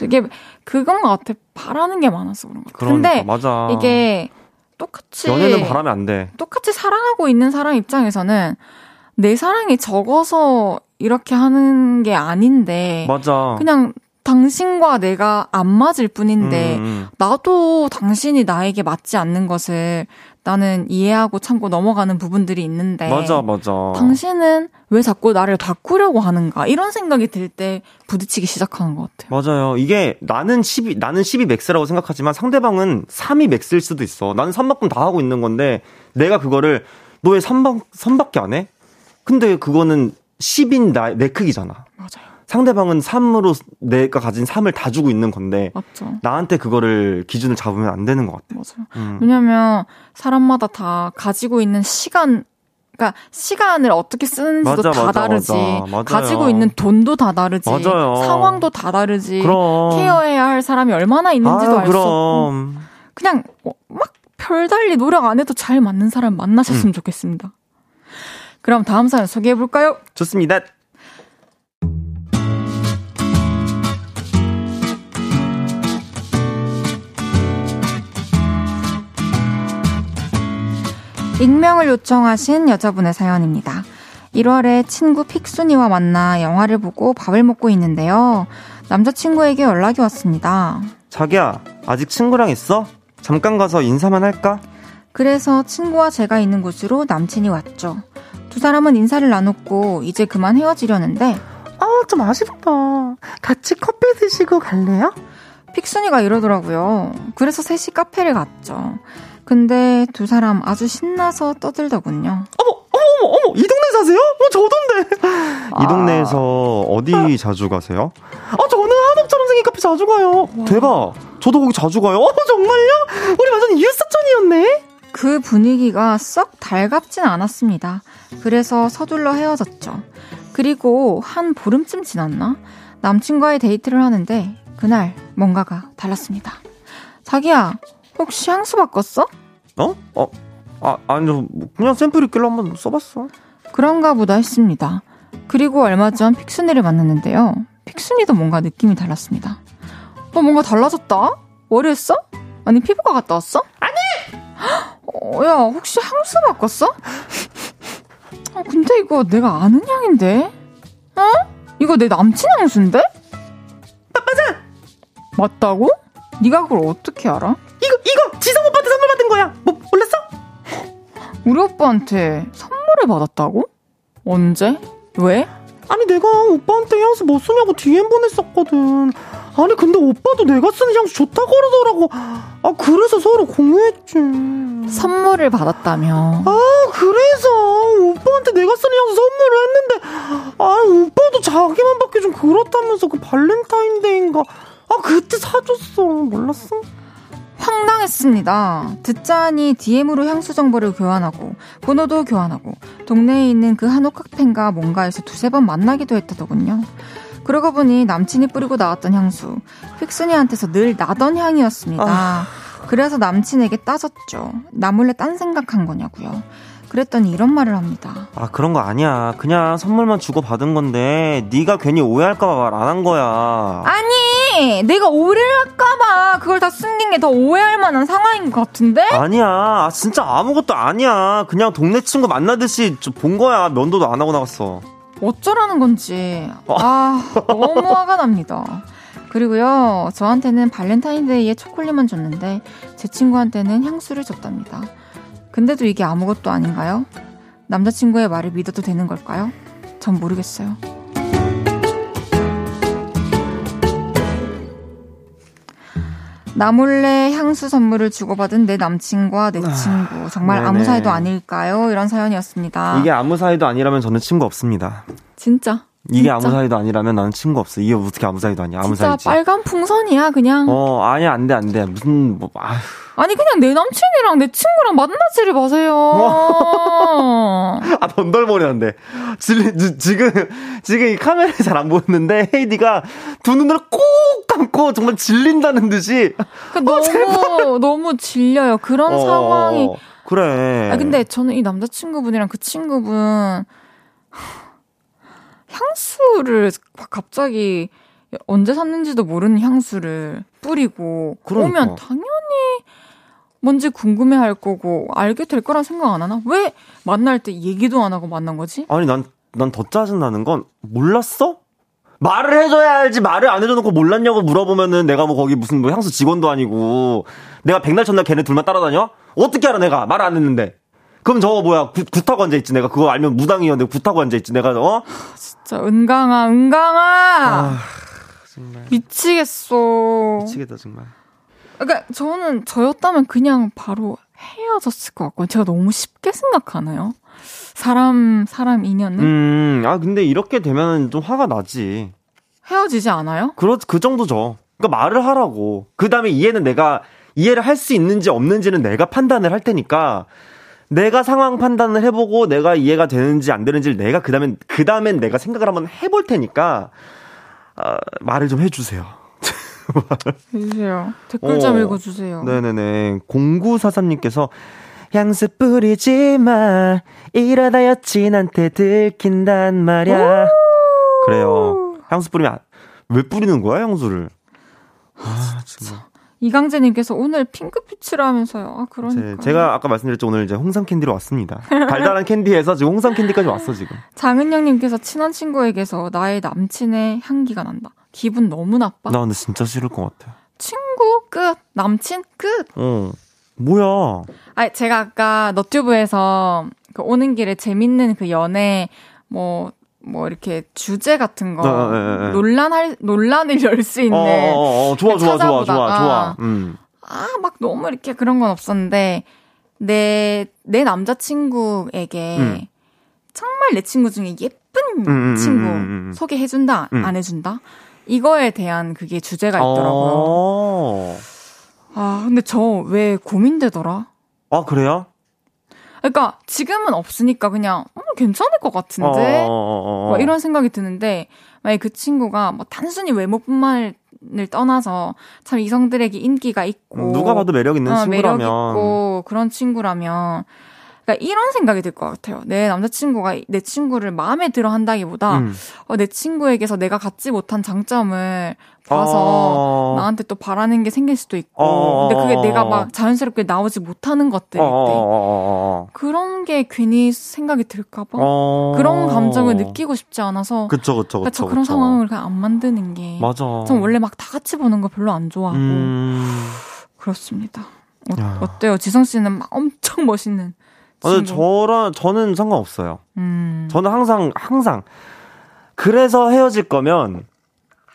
이게 그건 것 같아. 바라는 게 많아서 그런 것 같아. 그러니까, 근데 맞아. 이게 똑같이 연애는 바라면 안 돼. 똑같이 사랑하고 있는 사람 입장에서는 내 사랑이 적어서 이렇게 하는 게 아닌데 맞아. 그냥 당신과 내가 안 맞을 뿐인데 음, 음. 나도 당신이 나에게 맞지 않는 것을 나는 이해하고 참고 넘어가는 부분들이 있는데 맞아, 맞아. 당신은 왜 자꾸 나를 바꾸려고 하는가 이런 생각이 들 때 부딪히기 시작하는 것 같아요. 맞아요. 이게 나는 10이, 나는 10이 max라고 생각하지만 상대방은 3이 max일 수도 있어. 나는 3만큼 다 하고 있는 건데 내가 그거를 너 왜 3방, 3밖에 안 해? 근데 그거는 10인 나, 내 크기잖아. 맞아요. 상대방은 3으로 내가 가진 3을 다 주고 있는 건데 맞죠. 나한테 그거를 기준을 잡으면 안 되는 것 같아. 맞아요. 음. 왜냐면 사람마다 다 가지고 있는 시간 그러니까 시간을 어떻게 쓰는지도 맞아, 다 맞아, 다르지. 맞아. 가지고 있는 돈도 다 다르지. 맞아요. 상황도 다 다르지. 그럼. 케어해야 할 사람이 얼마나 있는지도 아유, 알수 없고. 그냥 어, 막 별달리 노력 안 해도 잘 맞는 사람 음. 만나셨으면 좋겠습니다. 그럼 다음 사연 소개해 볼까요? 좋습니다. 익명을 요청하신 여자분의 사연입니다. 1월에 친구 픽순이와 만나 영화를 보고 밥을 먹고 있는데요. 남자친구에게 연락이 왔습니다. 자기야, 아직 친구랑 있어? 잠깐 가서 인사만 할까? 그래서 친구와 제가 있는 곳으로 남친이 왔죠. 두 사람은 인사를 나눴고 이제 그만 헤어지려는데 아, 좀 아쉽다. 같이 커피 드시고 갈래요? 픽순이가 이러더라고요. 그래서 셋이 카페를 갔죠. 근데 두 사람 아주 신나서 떠들더군요. 어머, 어머, 어머, 이 동네 사세요? 어, 저던데. 이 동네에서 어디 자주 가세요? 아, 저는 한옥처럼 생긴 카페 자주 가요. 대박. 저도 거기 자주 가요. 어, 정말요? 우리 완전 이웃사촌이었네. 그 분위기가 썩 달갑진 않았습니다. 그래서 서둘러 헤어졌죠. 그리고 한 보름쯤 지났나? 남친과의 데이트를 하는데 그날 뭔가가 달랐습니다. 자기야, 혹시 향수 바꿨어? 어? 어? 아, 아니요. 뭐 그냥 샘플 있길래 한번 써봤어. 그런가 보다 했습니다. 그리고 얼마 전 픽순이를 만났는데요. 픽순이도 뭔가 느낌이 달랐습니다. 너 뭔가 달라졌다? 머리 했어? 아니 피부과 갔다 왔어? 아니! 어, 야 혹시 향수 바꿨어? 아, 근데 이거 내가 아는 향인데? 어? 이거 내 남친 향수인데? 맞아! 맞다고? 네가 그걸 어떻게 알아? 이거, 이거! 지성 오빠한테 선물 받은 거야! 뭐, 몰랐어? 우리 오빠한테 선물을 받았다고? 언제? 왜? 아니, 내가 오빠한테 향수 뭐 쓰냐고 DM 보냈었거든. 아니, 근데 오빠도 내가 쓰는 향수 좋다고 그러더라고. 아, 그래서 서로 공유했지. 선물을 받았다며. 아, 그래서 오빠한테 내가 쓰는 향수 선물을 했는데, 아, 오빠도 자기만 받기 좀 그렇다면서 그 발렌타인데이인가. 아, 그때 사줬어. 몰랐어? 황당했습니다. 듣자하니 DM으로 향수 정보를 교환하고 번호도 교환하고 동네에 있는 그 한옥 카페인가 뭔가에서 두세 번 만나기도 했다더군요. 그러고 보니 남친이 뿌리고 나왔던 향수 픽순이한테서 늘 나던 향이었습니다. 그래서 남친에게 따졌죠. 나 몰래 딴 생각한 거냐고요. 그랬더니 이런 말을 합니다. 아, 그런 거 아니야. 그냥 선물만 주고 받은 건데, 네가 괜히 오해할까봐 말 안 한 거야. 아니, 내가 오해를 할까봐 그걸 다 숨긴 게 더 오해할 만한 상황인 것 같은데? 아니야. 아, 진짜 아무것도 아니야. 그냥 동네 친구 만나듯이 좀본 거야. 면도도 안 하고 나갔어. 어쩌라는 건지 아 너무 화가 납니다. 그리고요 저한테는 발렌타인데이에 초콜릿만 줬는데 제 친구한테는 향수를 줬답니다. 근데도 이게 아무것도 아닌가요? 남자친구의 말을 믿어도 되는 걸까요? 전 모르겠어요. 나 몰래 향수 선물을 주고받은 내 남친과 내 친구 정말 아무 네네. 사이도 아닐까요? 이런 사연이었습니다. 이게 아무 사이도 아니라면 저는 친구 없습니다. 진짜 이게 진짜. 아무 사이도 아니라면 나는 친구 없어. 이게 어떻게 아무 사이도 아니야? 아무 사이지. 빨간 풍선이야 그냥. 어, 아니, 안 돼, 안 돼. 무슨, 뭐, 아휴. 아니 그냥 내 남친이랑 내 친구랑 만나지를 마세요. 아, 던덜머리한데. 지, 지금, 지금 이 카메라에 잘 안 보이는데, 헤이디가 두 눈을 꼭 감고 정말 질린다는 듯이. 그 너무 너무 질려요. 그런 어, 상황이. 그래. 아 근데 저는 이 남자친구분이랑 그 친구분 향수를 갑자기 언제 샀는지도 모르는 향수를 뿌리고 그러니까. 오면 당연히 뭔지 궁금해할 거고 알게 될 거란 생각 안 하나? 왜 만날 때 얘기도 안 하고 만난 거지? 아니, 난, 난 더 짜증 나는 건, 몰랐어? 말을 해줘야 알지, 말을 안 해줘놓고 몰랐냐고 물어보면은 내가 뭐 거기 무슨 뭐 향수 직원도 아니고, 내가 백날 첫날 걔네 둘만 따라다녀? 어떻게 알아, 내가? 말 안 했는데. 그럼 저거 뭐야, 구, 굿하고 앉아있지. 내가 그거 알면 무당이었는데 굿하고 앉아있지. 내가, 어? 진짜 은강아 은강아 아, 정말. 미치겠어. 미치겠다, 정말. 그러니까 저는 저였다면 그냥 바로 헤어졌을 것 같고 제가 너무 쉽게 생각하나요? 사람 사람 인연을 음, 아, 근데 이렇게 되면 좀 화가 나지. 헤어지지 않아요? 그렇, 그 정도죠. 그러니까 말을 하라고. 그 다음에 이해는 내가, 이해를 할 수 있는지 없는지는 내가 판단을 할 테니까, 내가 상황 판단을 해보고, 내가 이해가 되는지 안 되는지를 내가 그 다음엔, 그 다음엔 내가 생각을 한번 해볼 테니까, 아, 말을 좀 해주세요. 해주세요. 댓글 좀 어. 읽어주세요. 네네네. 0943님께서, 향수 뿌리지 마. 이러다 여친한테 들킨단 말이야. 그래요. 향수 뿌리면, 안- 왜 뿌리는 거야, 향수를? 아, 진짜. 이강재님께서 오늘 핑크빛이라면서요. 아 그러니까. 제, 가 아까 말씀드렸죠. 오늘 이제 홍삼 캔디로 왔습니다. 달달한 캔디에서 지금 홍삼 캔디까지 왔어, 지금. 장은영님께서 친한 친구에게서 나의 남친의 향기가 난다. 기분 너무 나빠. 나 근데 진짜 싫을 것 같아. 친구 끝. 남친 끝. 어. 뭐야. 아, 제가 아까 너튜브에서 그 오는 길에 재밌는 그 연애 뭐, 뭐 이렇게 주제 같은 거 어, 예, 예. 논란할 논란을 열 수 있는 어, 어, 어, 좋아, 좋아, 좋아, 좋아, 찾아보다가 좋아. 음. 아, 막 너무 이렇게 그런 건 없었는데 내 내 남자친구에게 음. 정말 내 친구 중에 예쁜 음, 음, 친구 음, 음, 음. 소개해준다 음. 안 해준다 이거에 대한 그게 주제가 있더라고요. 어. 아 근데 저 왜 고민되더라? 아, 그래요? 그러니까 지금은 없으니까 그냥 음, 괜찮을 것 어, 같은데 어, 어, 어. 뭐 이런 생각이 드는데 만약 그 친구가 뭐 단순히 외모뿐만을 떠나서 참 이성들에게 인기가 있고 누가 봐도 매력 있는 어, 매력 친구라면. 있고 그런 친구라면 그러니까 이런 생각이 들 것 같아요. 내 남자친구가 내 친구를 마음에 들어 한다기보다 음. 어, 내 친구에게서 내가 갖지 못한 장점을 봐서 어. 나한테 또 바라는 게 생길 수도 있고 어. 근데 그게 내가 막 자연스럽게 나오지 못하는 것들일 어, 어, 때 어, 어, 어. 그런 게 괜히 생각이 들까봐 어. 그런 감정을 느끼고 싶지 않아서 그쵸, 그쵸, 그러니까 그쵸. 저 그런 그쵸. 상황을 그냥 안 만드는 게 맞아. 전 원래 막 다 같이 보는 거 별로 안 좋아하고 음. 그렇습니다. 야. 어, 어때요? 지성 씨는 막 엄청 멋있는 친구. 저랑, 저는 상관없어요. 음. 저는 항상, 항상. 그래서 헤어질 거면,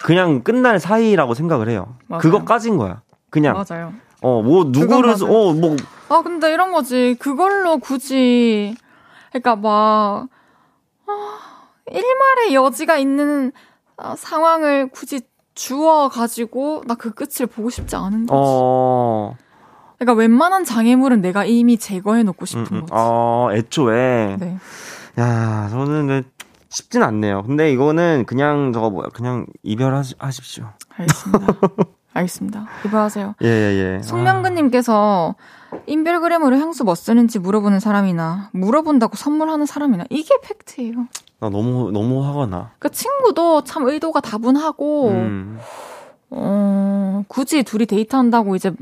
그냥 끝날 사이라고 생각을 해요. 맞아요. 그거까진 거야. 그냥, 맞아요. 어, 뭐, 누구를. 어, 뭐, 아 근데 이런 거지. 그걸로 굳이 그러니까 막 아, 일말의 여지가 있는 아, 상황을 굳이 주어 가지고 나 그 끝을 보고 싶지 않은 거지. 어, 그러니까 웬만한 장애물은 내가 이미 제거해 놓고 싶은 음, 음, 거지. 어, 애초에. 네. 야, 저는 근데 쉽진 않네요. 근데 이거는 그냥 저거 뭐야, 그냥 이별하십시오. 알겠습니다. 알겠습니다. 이거하세요. 예, 예, 예. 송명근님께서 인별그램으로 향수 뭐 쓰는지 물어보는 사람이나 물어본다고 선물하는 사람이나 이게 팩트예요. 아, 나 너무, 너무 화가 나. 그 친구도 참 의도가 다분하고 음. 어, 굳이 둘이 데이트한다고 이제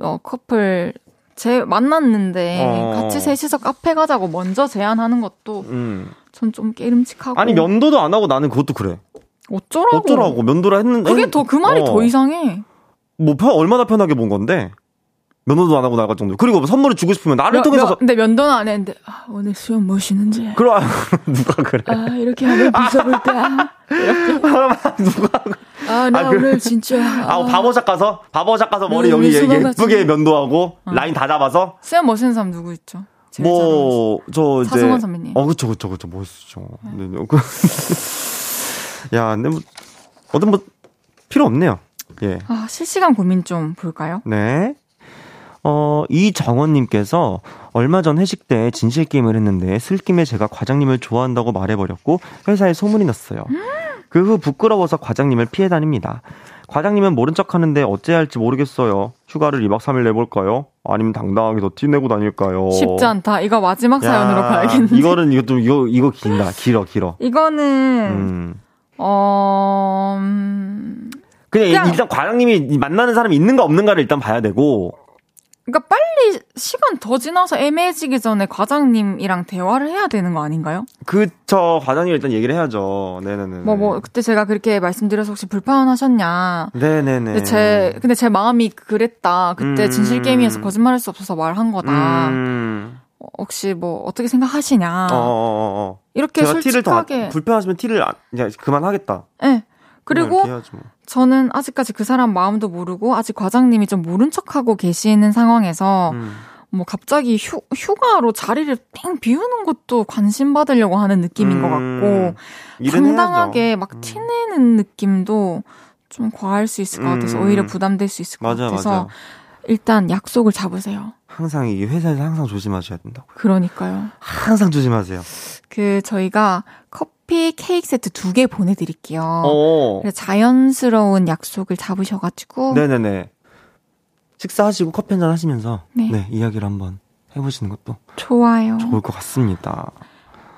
어, 커플 제 만났는데 어. 같이 셋이서 카페 가자고 먼저 제안하는 것도 음. 전좀 깨름칙하고 아니, 면도도 안 하고 나는 그것도 그래. 어쩌라고 어쩌라고, 면도를 했는데. 그게 더 그 말이 어. 더 이상해. 뭐, 편, 얼마나 편하게 본 건데. 면도도 안 하고 나갈 정도. 그리고 뭐 선물을 주고 싶으면 나를 면- 통해서. 면- 근데 면도는 안 했는데 아, 오늘 수염 멋있는지 그럼, 누가 그래. 아 이렇게 하면 비춰볼까 누가. 아나 아, 그래. 오늘 진짜 아, 바버샵 가서? 바버샵 가서 머리 음, 여기 예- 예쁘게 면도하고, 라인 다 잡아서. 수염 멋있는 사람 누구 있죠? 뭐, 저 이제. 사승원 선배님. 어, 그쵸, 그쵸, 그쵸. 멋있죠. 네, 네. 그- 야, 근데 뭐, 어떤 뭐, 필요 없네요. 예. 아, 실시간 고민 좀 볼까요? 네. 어, 이정원님께서 얼마 전 회식 때 진실 게임을 했는데 슬김에 제가 과장님을 좋아한다고 말해버렸고 회사에 소문이 났어요. 그 후 부끄러워서 과장님을 피해 다닙니다. 과장님은 모른 척 하는데 어째야 할지 모르겠어요. 휴가를 2박 3일 내볼까요? 아니면 당당하게 더 티내고 다닐까요? 쉽지 않다. 이거 마지막 사연으로 가야겠는데. 이거는 이거 좀 이거 이거 긴다. 길어 길어. 이거는 음. 어 음, 그냥, 그냥- 일단 과장님이 만나는 사람이 있는가 없는가를 일단 봐야 되고. 그러니까 빨리 시간 더 지나서 애매해지기 전에 과장님이랑 대화를 해야 되는 거 아닌가요? 그쵸 과장님 일단 얘기를 해야죠. 네네네. 뭐 뭐 그때 제가 그렇게 말씀드려서 혹시 불편하셨냐? 네네네. 근데 제 근데 제 마음이 그랬다. 그때 음. 진실 게임이어서 거짓말할 수 없어서 말한 거다. 음. 어, 혹시 뭐 어떻게 생각하시냐? 어, 어, 어, 어. 이렇게 제가 티를 더 솔직하게. 불편하시면 티를 안- 이제 그만하겠다. 네. 그리고 뭐. 저는 아직까지 그 사람 마음도 모르고 아직 과장님이 좀 모른 척하고 계시는 상황에서 음. 뭐 갑자기 휴, 휴가로 자리를 땡 비우는 것도 관심 받으려고 하는 느낌인 것 음. 같고 일은 당당하게 해야죠. 막 티내는 느낌도 좀 과할 수 있을 것 같아서 음. 오히려 부담될 수 있을 것 맞아 같아서 맞아. 일단 약속을 잡으세요. 항상 이 회사에서 항상 조심하셔야 된다고요. 그러니까요. 항상 조심하세요. 그 저희가 커피 케이크 세트 두 개 보내드릴게요. 어. 자연스러운 약속을 잡으셔가지고 네네네. 식사하시고 커피 한잔 하시면서 네. 네. 이야기를 한번 해보시는 것도 좋아요. 좋을 것 같습니다.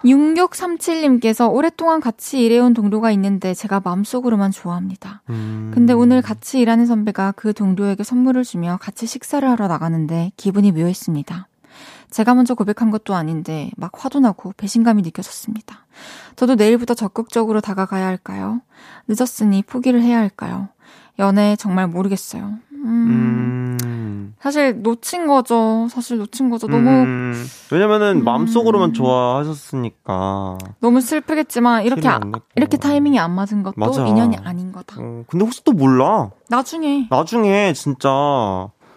6637님께서 오랫동안 같이 일해온 동료가 있는데 제가 마음속으로만 좋아합니다. 음. 근데 오늘 같이 일하는 선배가 그 동료에게 선물을 주며 같이 식사를 하러 나가는데 기분이 묘했습니다. 제가 먼저 고백한 것도 아닌데 막 화도 나고 배신감이 느껴졌습니다. 저도 내일부터 적극적으로 다가가야 할까요? 늦었으니 포기를 해야 할까요? 연애 정말 모르겠어요. 음, 음. 사실 놓친 거죠. 사실 놓친 거죠. 너무 음. 왜냐면은 음. 마음속으로만 좋아하셨으니까. 너무 슬프겠지만 이렇게 아-. 이렇게 타이밍이 안 맞은 것도 맞아. 인연이 아닌 거다. 어, 근데 혹시 또 몰라. 나중에 나중에 진짜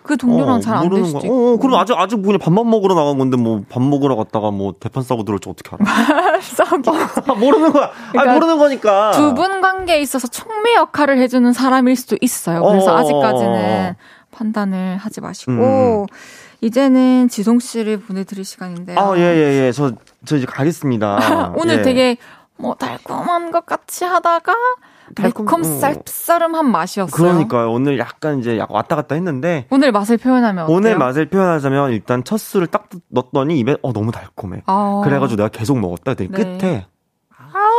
그 동료랑 어, 잘안 될 수도 거야. 있고. 어, 그럼 아직 아직 그냥 밥만 먹으러 나간 건데 뭐 밥 먹으러 갔다가 뭐 대판 싸고 들어올지 어떻게 알아? 싸우기. 아, 모르는 거야. 그러니까 아 모르는 거니까. 두 분 관계에 있어서 촉매 역할을 해주는 사람일 수도 있어요. 그래서 어. 아직까지는 판단을 하지 마시고 음. 이제는 지송 씨를 보내드릴 시간인데요. 아, 예, 예, 예. 저, 저 이제 가겠습니다. 오늘 예. 되게 뭐 달콤한 것 같이 하다가 달콤- 매콤 어. 쌀쌀음한 맛이었어요. 그러니까요. 오늘 약간 이제 약간 왔다 갔다 했는데. 오늘 맛을 표현하면 어때요? 오늘 맛을 표현하자면 일단 첫 술을 딱 넣었더니 입에 어 너무 달콤해. 아. 그래가지고 내가 계속 먹었다. 네. 끝에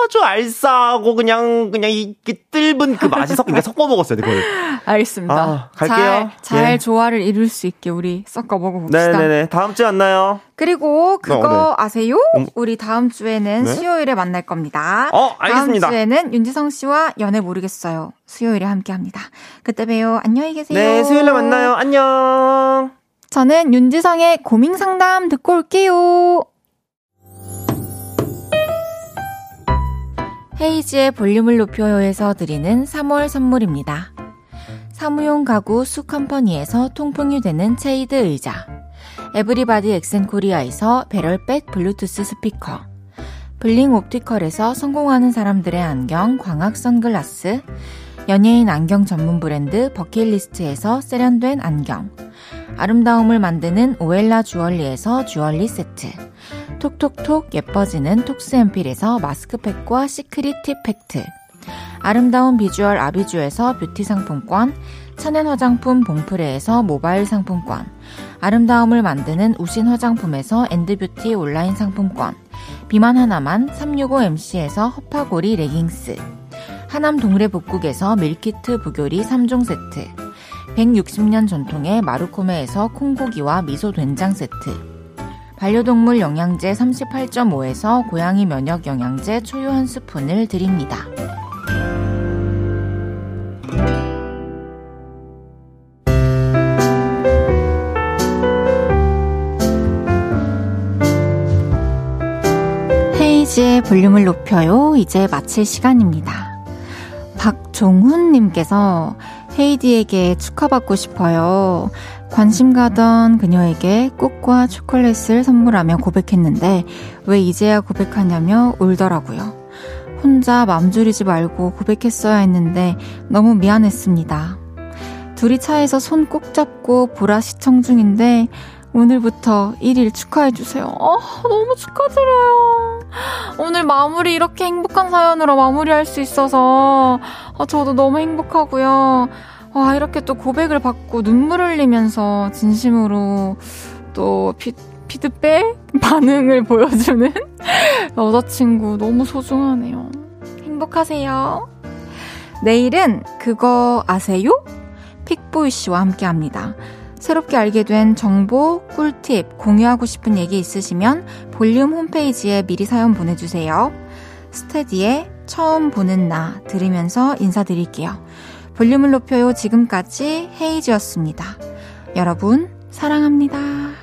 아주 알싸하고 그냥 그냥 이게 뜰은 그 맛이 섞, 섞어 먹었어요. 그걸. 알겠습니다. 아, 갈게요. 잘, 잘 예. 조화를 이룰 수 있게 우리 섞어 먹어봅시다. 네네네. 다음 주에 만나요. 그리고 그거 어, 아세요? 음. 우리 다음 주에는 네? 수요일에 만날 겁니다. 어, 알겠습니다. 다음 주에는 윤지성 씨와 연애 모르겠어요. 수요일에 함께 합니다. 그때 봬요. 안녕히 계세요. 네, 수요일에 만나요. 안녕. 저는 윤지성의 고민 상담 듣고 올게요. 헤이즈의 볼륨을 높여요에서 드리는 3월 선물입니다. 사무용 가구 수컴퍼니에서 통풍이 되는 체이드 의자. 에브리바디 엑센코리아에서 배럴백 블루투스 스피커. 블링 옵티컬에서 성공하는 사람들의 안경 광학 선글라스. 연예인 안경 전문 브랜드 버킷리스트에서 세련된 안경. 아름다움을 만드는 오엘라 주얼리에서 주얼리 세트 톡톡톡 예뻐지는 톡스앰필에서 마스크팩과 시크릿 팁 팩트. 아름다운 비주얼 아비주에서 뷰티 상품권, 천연 화장품 봉프레에서 모바일 상품권, 아름다움을 만드는 우신 화장품에서 엔드뷰티 온라인 상품권, 비만 하나만 365MC에서 허파고리 레깅스, 하남 동래 북국에서 밀키트 부교리 3종 세트, 160년 전통의 마루코메에서 콩고기와 미소 된장 세트, 반려동물 영양제 38.5에서 고양이 면역 영양제 초유 한 스푼을 드립니다. 헤이지의 볼륨을 높여요. 이제 마칠 시간입니다. 박종훈님께서 헤이디에게 축하받고 싶어요. 관심 가던 그녀에게 꽃과 초콜릿을 선물하며 고백했는데 왜 이제야 고백하냐며 울더라고요. 혼자 맘 졸이지 말고 고백했어야 했는데 너무 미안했습니다. 둘이 차에서 손 꼭 잡고 보라 시청 중인데 오늘부터 1일 축하해주세요. 어, 너무 축하드려요. 오늘 마무리 이렇게 행복한 사연으로 마무리할 수 있어서 어, 저도 너무 행복하고요. 와, 이렇게 또 고백을 받고 눈물 흘리면서 진심으로 또 피, 피드백 반응을 보여주는 여자친구 너무 소중하네요. 행복하세요. 내일은 그거 아세요? 픽보이 씨와 함께 합니다. 새롭게 알게 된 정보, 꿀팁, 공유하고 싶은 얘기 있으시면 볼륨 홈페이지에 미리 사연 보내주세요. 스테디의 처음 보는 나 들으면서 인사드릴게요. 볼륨을 높여요. 지금까지 헤이즈였습니다. 여러분, 사랑합니다.